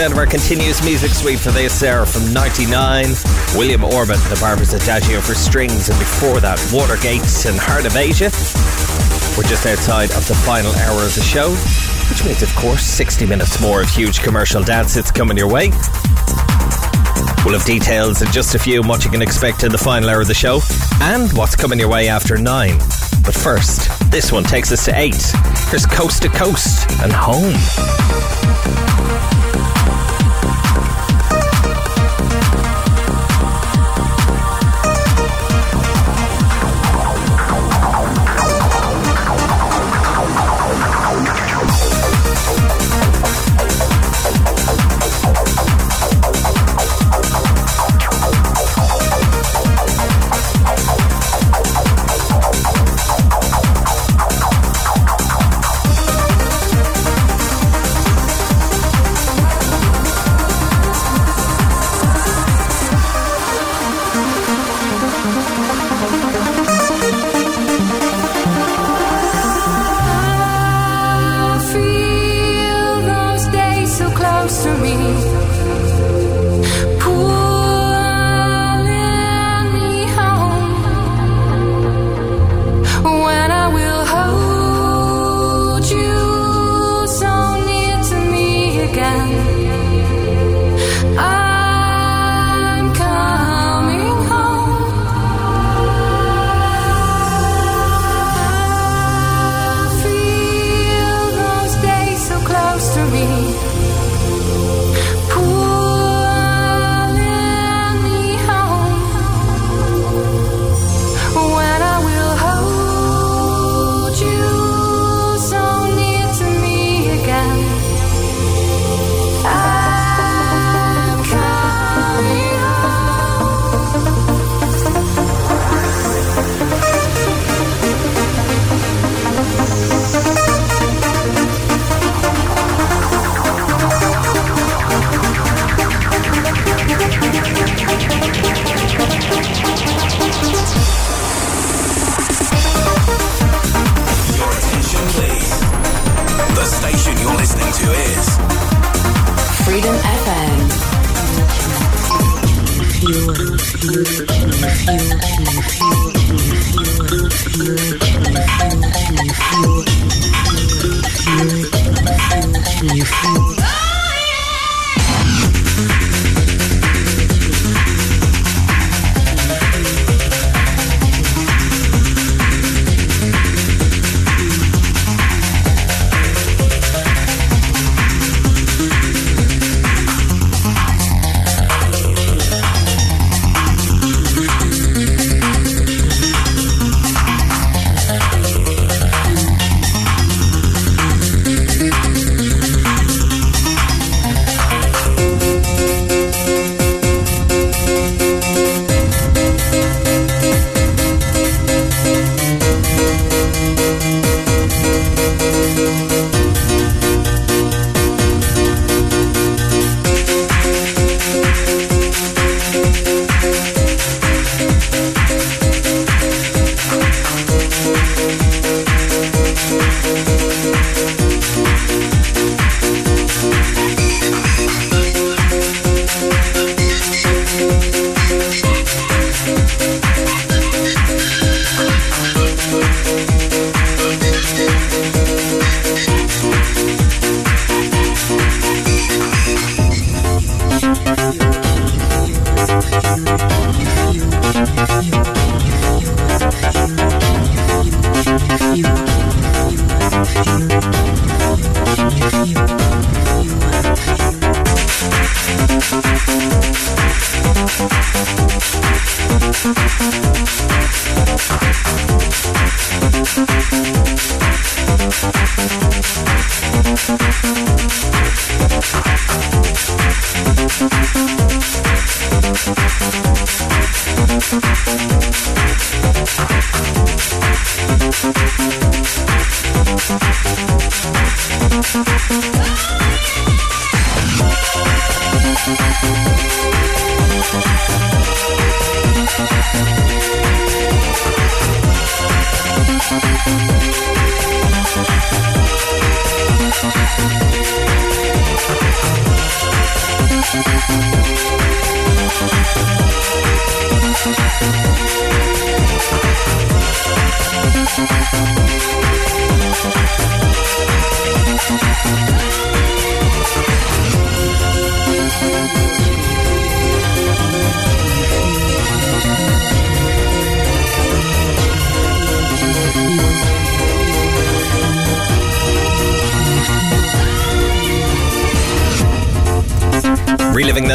bringing of our continuous music suite for this Sarah from 99. William Orbit, the Barber's Adagio for strings, and before that, Watergate and Heart of Asia. We're just outside of the final hour of the show, which means, of course, 60 minutes more of huge commercial dance hits coming your way. We'll have details in just a few what you can expect in the final hour of the show and what's coming your way after nine. But first, this one takes us to eight. Here's Coast to Coast and Home.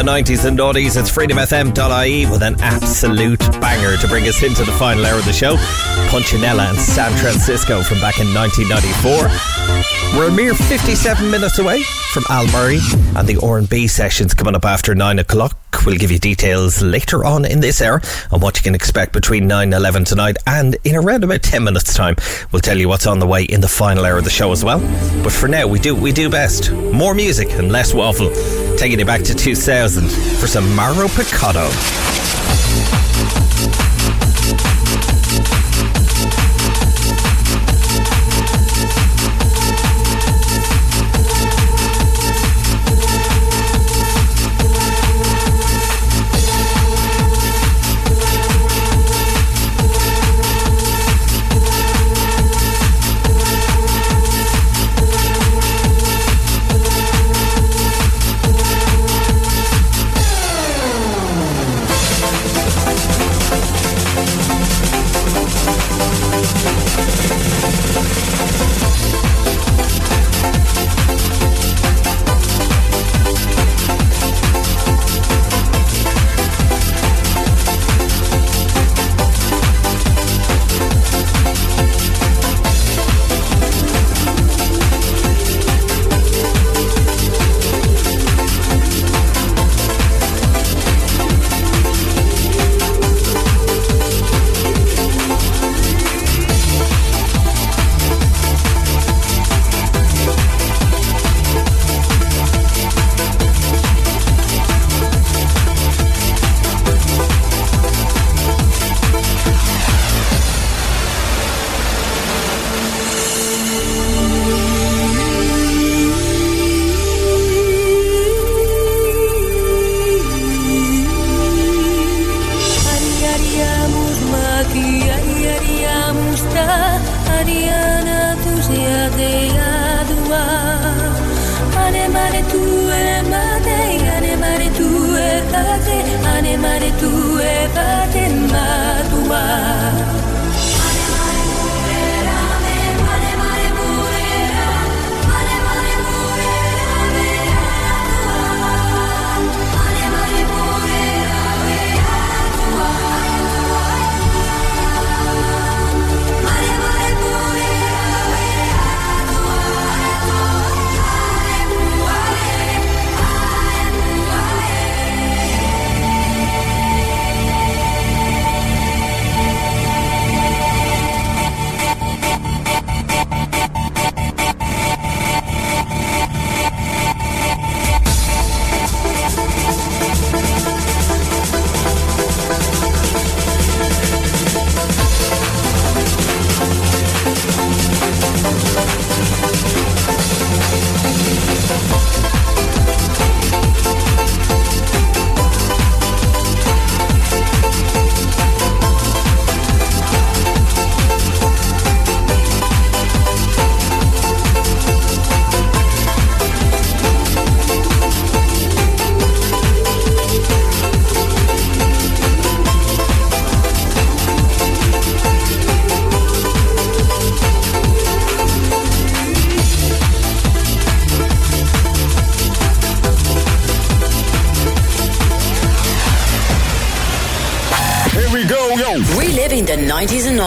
90s and noughties, it's freedomfm.ie with an absolute banger to bring us into the final hour of the show. Punchinella and San Francisco from back in 1994. We're a mere 57 minutes away from Al Murray and the R&B sessions coming up after 9 o'clock. We'll give you details later on in this hour on what you can expect between 9 and 11 tonight and in around about 10 minutes time we'll tell you what's on the way in the final hour of the show as well. But for now we do we do best. More music and less waffle. Taking you back to 2000 for some Mauro Picotto.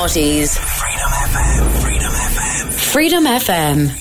90s and noughties. Freedom FM, Freedom FM. Freedom FM.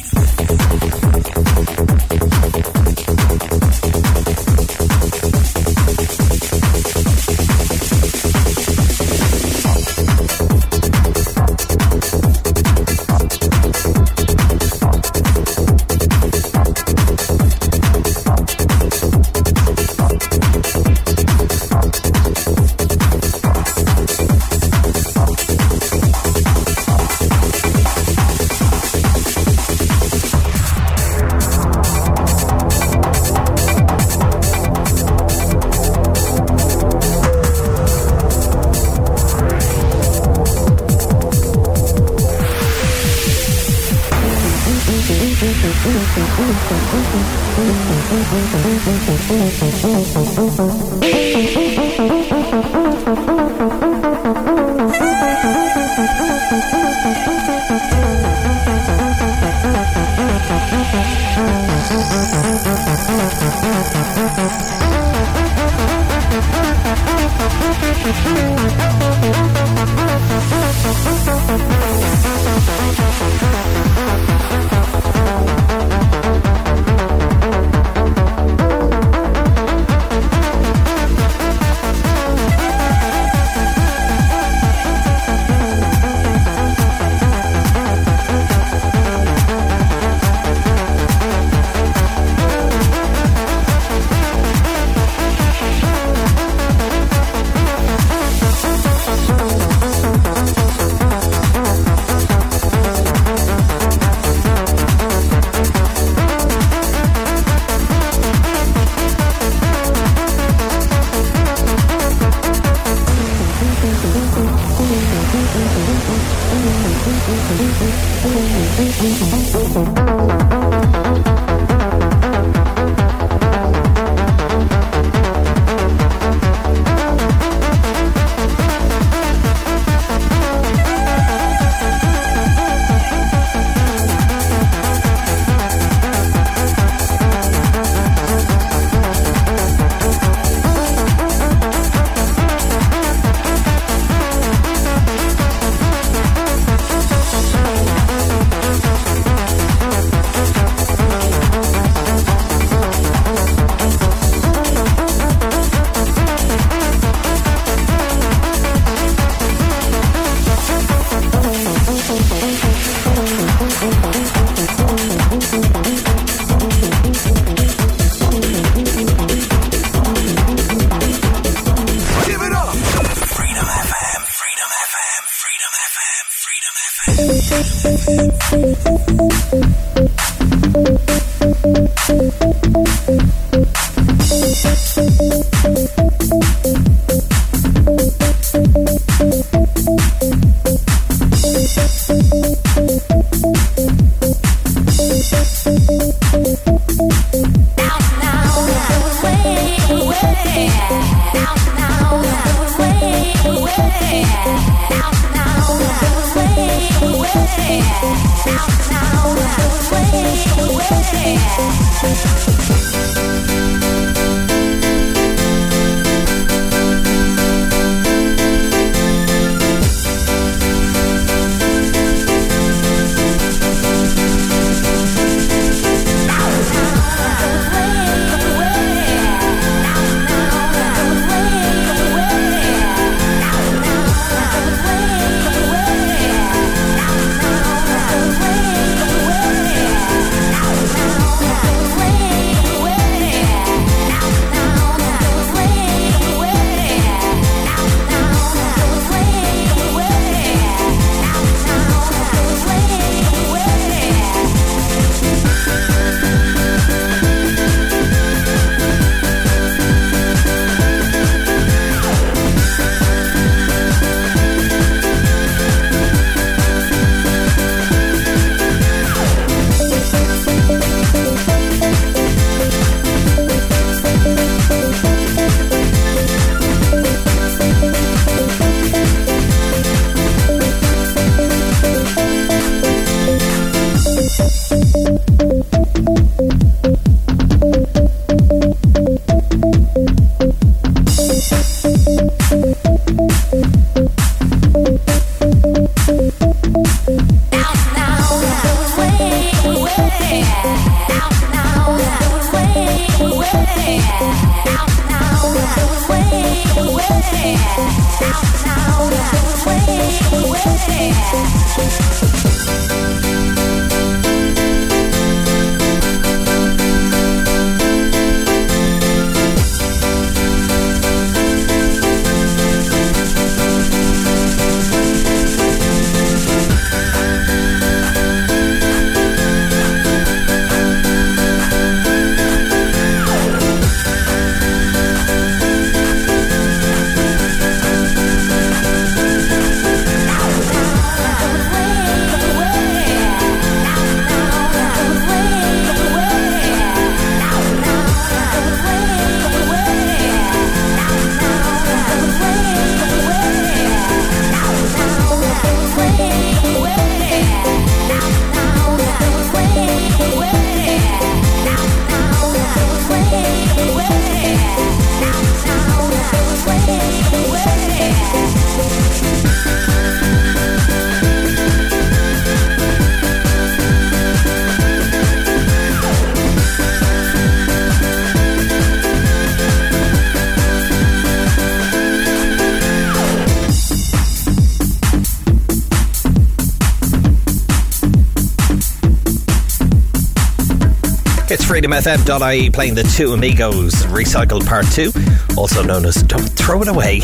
freedomfm.ie playing the Two Amigos Recycled Part 2, also known as Don't Throw It Away.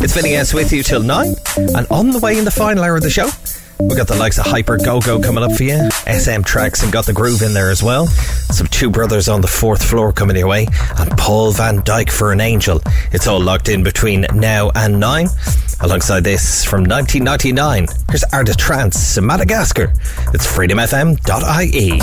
It's Vinny S with you till 9, and on the way in the final hour of the show, we got the likes of Hyper Go Go coming up for you, SM-Trax and Got the Groove in there as well. Some Two Brothers on the fourth floor coming your way, and Paul Van Dyk for an Angel. It's all locked in between now and 9. Alongside this, from 1999, here's Art of Trance, Madagascar. It's freedomfm.ie.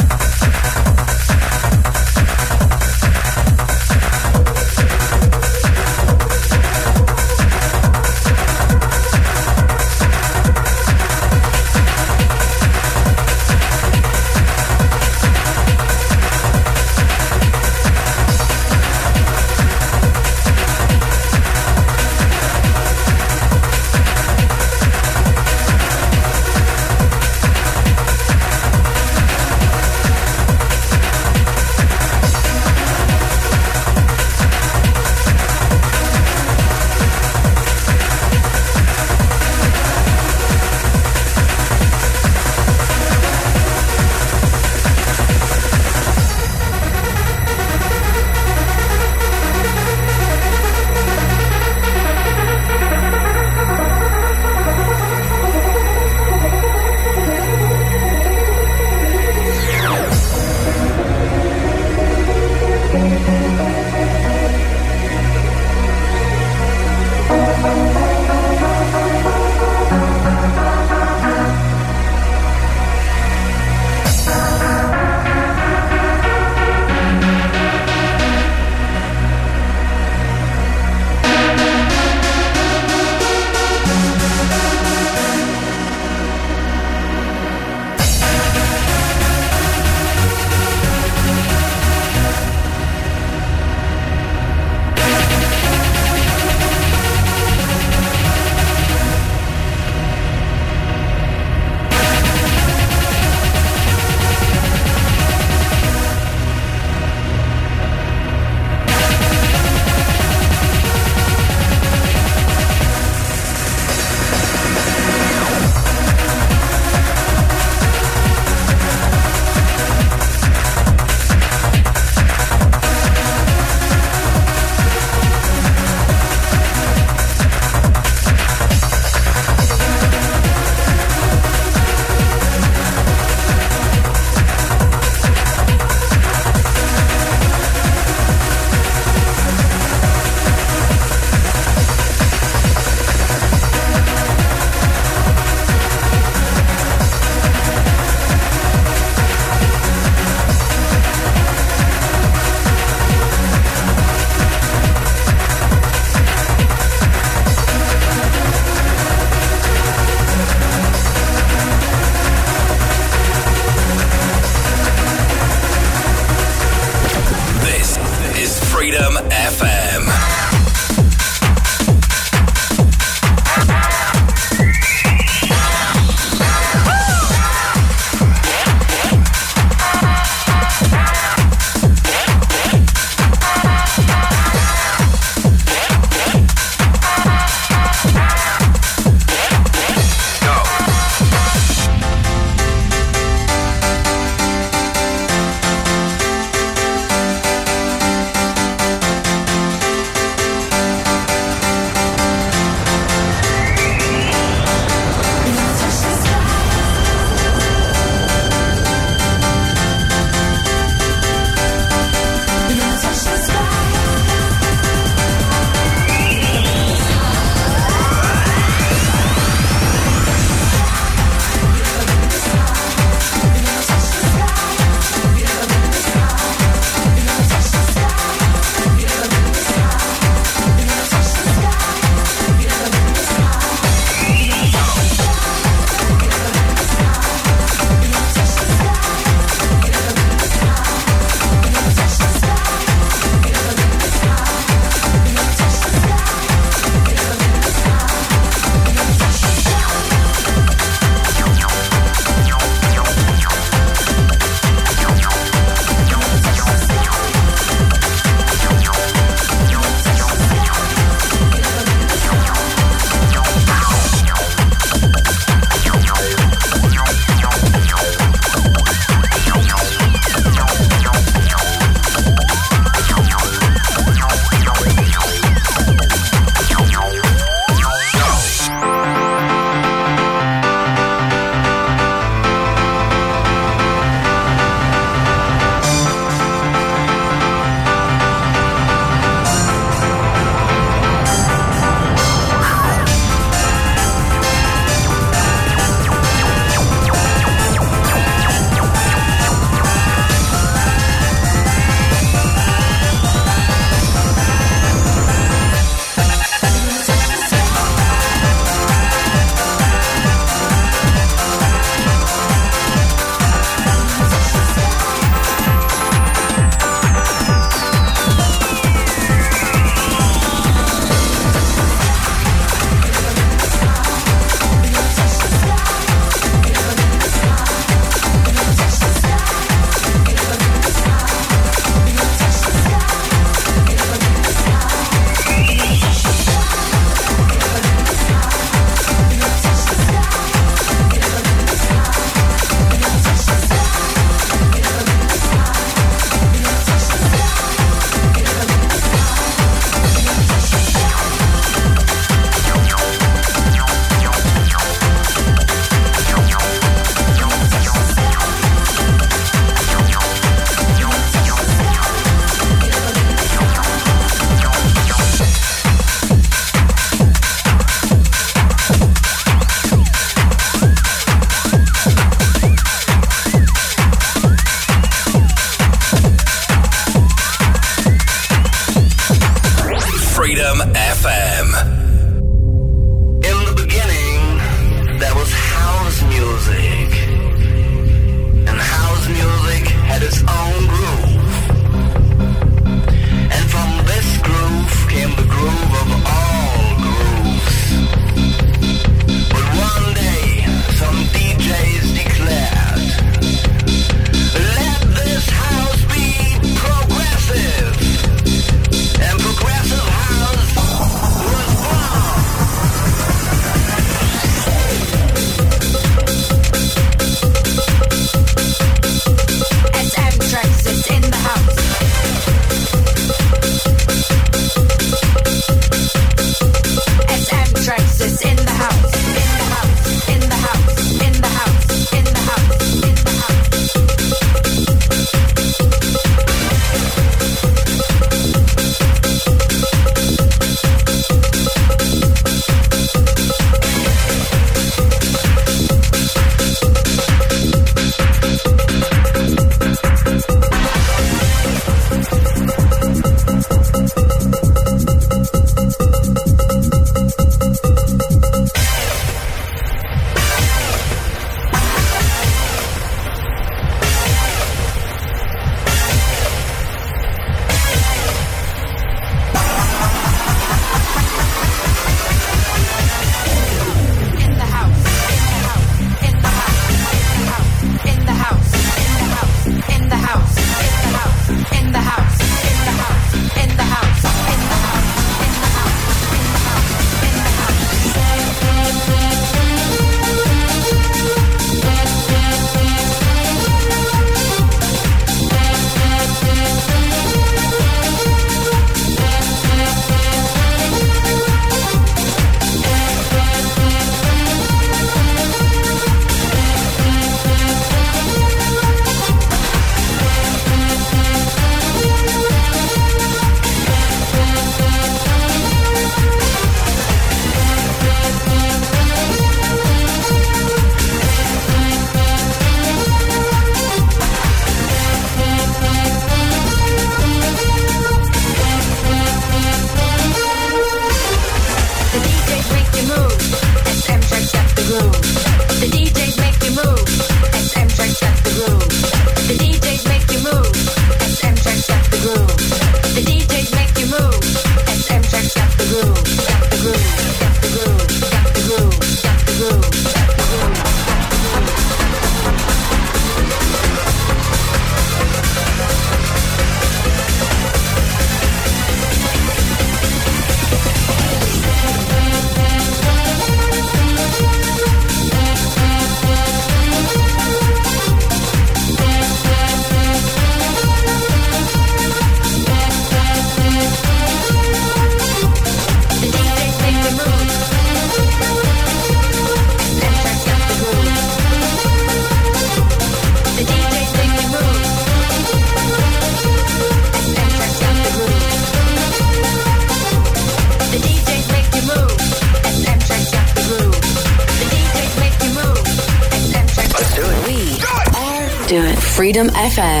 Freedom FM.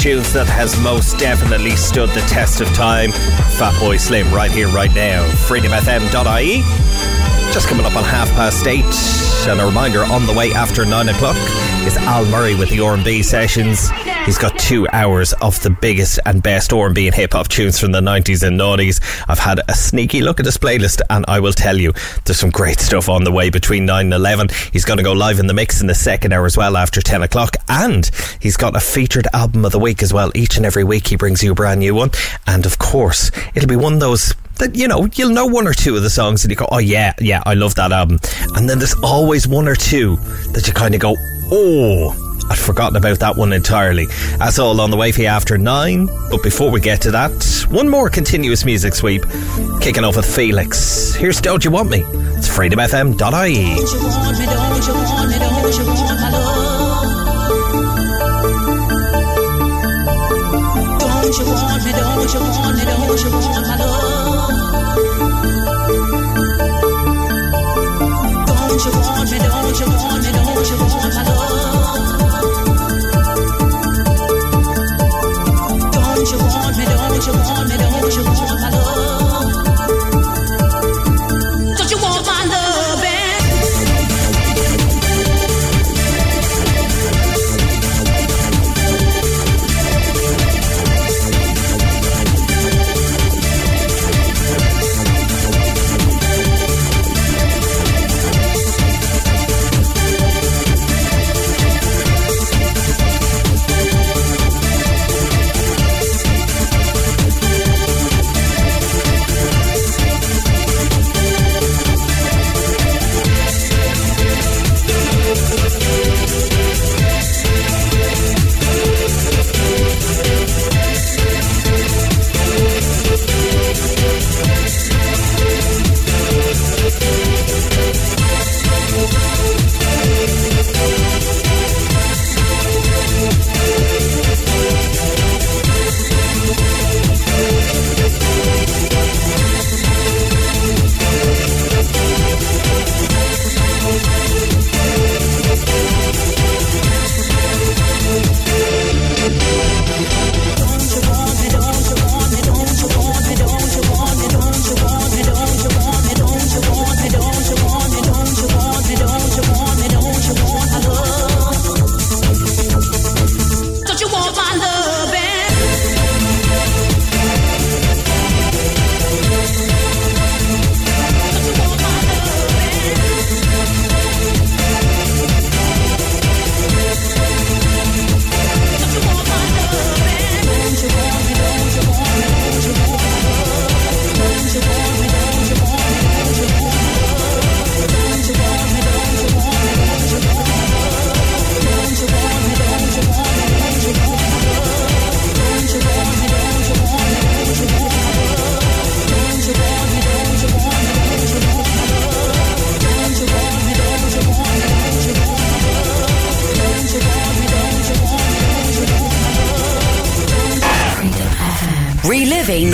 Tunes that has most definitely stood the test of time. Fatboy Slim, right here, right now. FreedomFM.ie. Just coming up on half past eight. And a reminder on the way after nine o'clock is Al Murray with the R&B sessions. He's got two hours of the biggest and best R&B and hip hop tunes from the 90s and noughties. I've had a sneaky look at his playlist and I will tell you there's some great stuff on the way between 9 and 11. He's going to go live in the mix in the second hour as well after 10 o'clock and he's got a featured album of the week as well. Each and every week he brings you a brand new one and of course it'll be one of those that you know you'll know one or two of the songs and you go oh yeah yeah I love that album and then there's always one or two that you kind of go oh I'd forgotten about that one entirely. That's all on the way for after nine. But before we get to that, one more continuous music sweep. Kicking off with Felix. Here's Don't You Want Me? It's freedomfm.ie. Don't you want me, don't you want me, don't you want my love?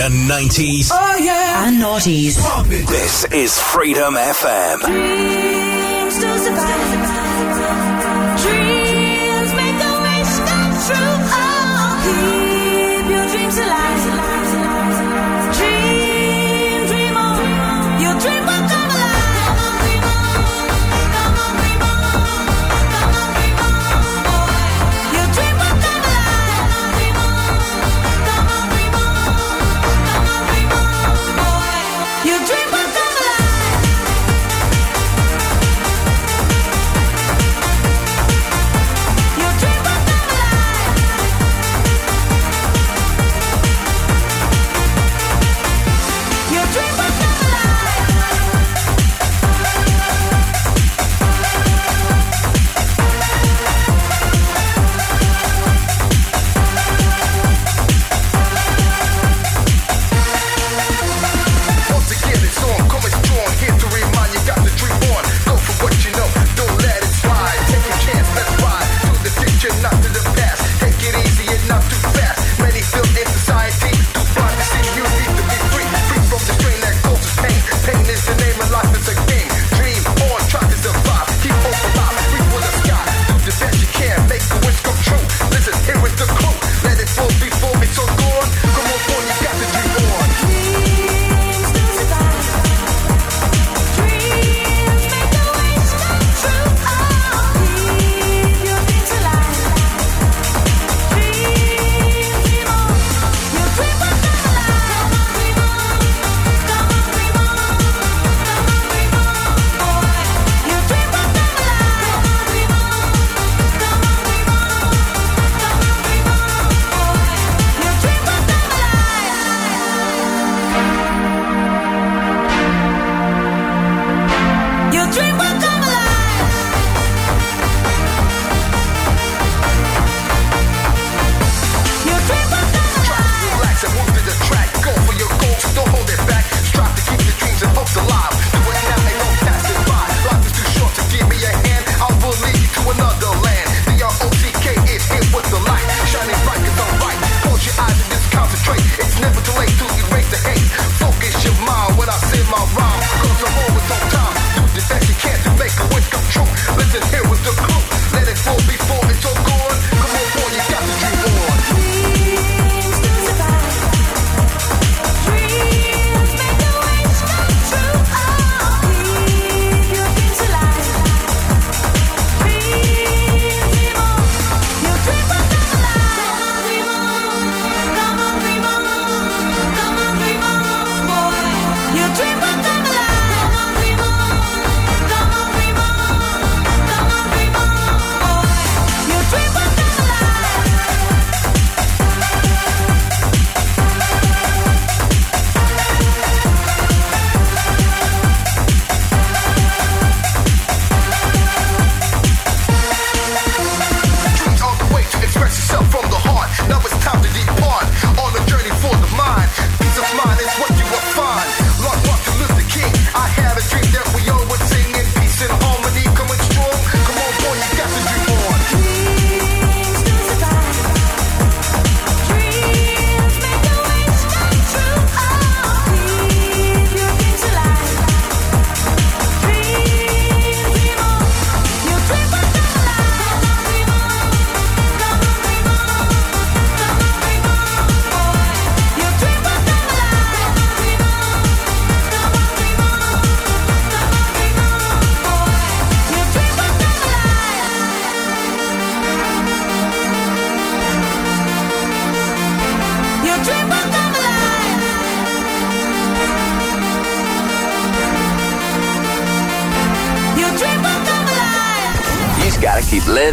the 90s oh, yeah. and noughties. This is Freedom FM. Freedom.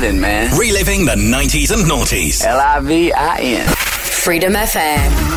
living, man. Reliving the 90s and noughties. L I V I N. Freedom FM.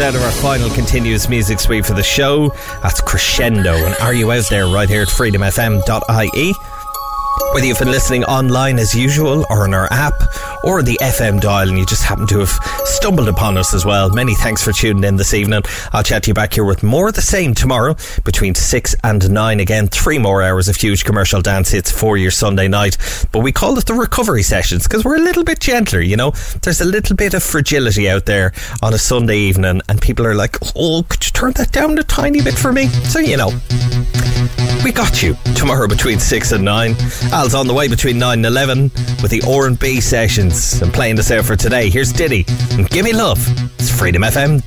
Out of our final continuous music suite for the show. That's Crescendo. And are you out there right here at freedomfm.ie? Whether you've been listening online as usual, or on our app, or the FM dial, and you just happen to have stumbled upon us as well, many thanks for tuning in this evening. I'll chat to you back here with more of the same tomorrow between 6 and 9. Again, three more hours of huge commercial dance hits for your Sunday night. But we call it the recovery sessions because we're a little bit gentler, you know? There's a little bit of fragility out there on a Sunday evening, and people are like, oh, could you turn that down a tiny bit for me? So, you know, we got you tomorrow between 6 and 9. Al's on the way between 9 and 11 with the R&B sessions. And playing this out for today, here's Diddy and Gimme Love. It's freedomfm.ie.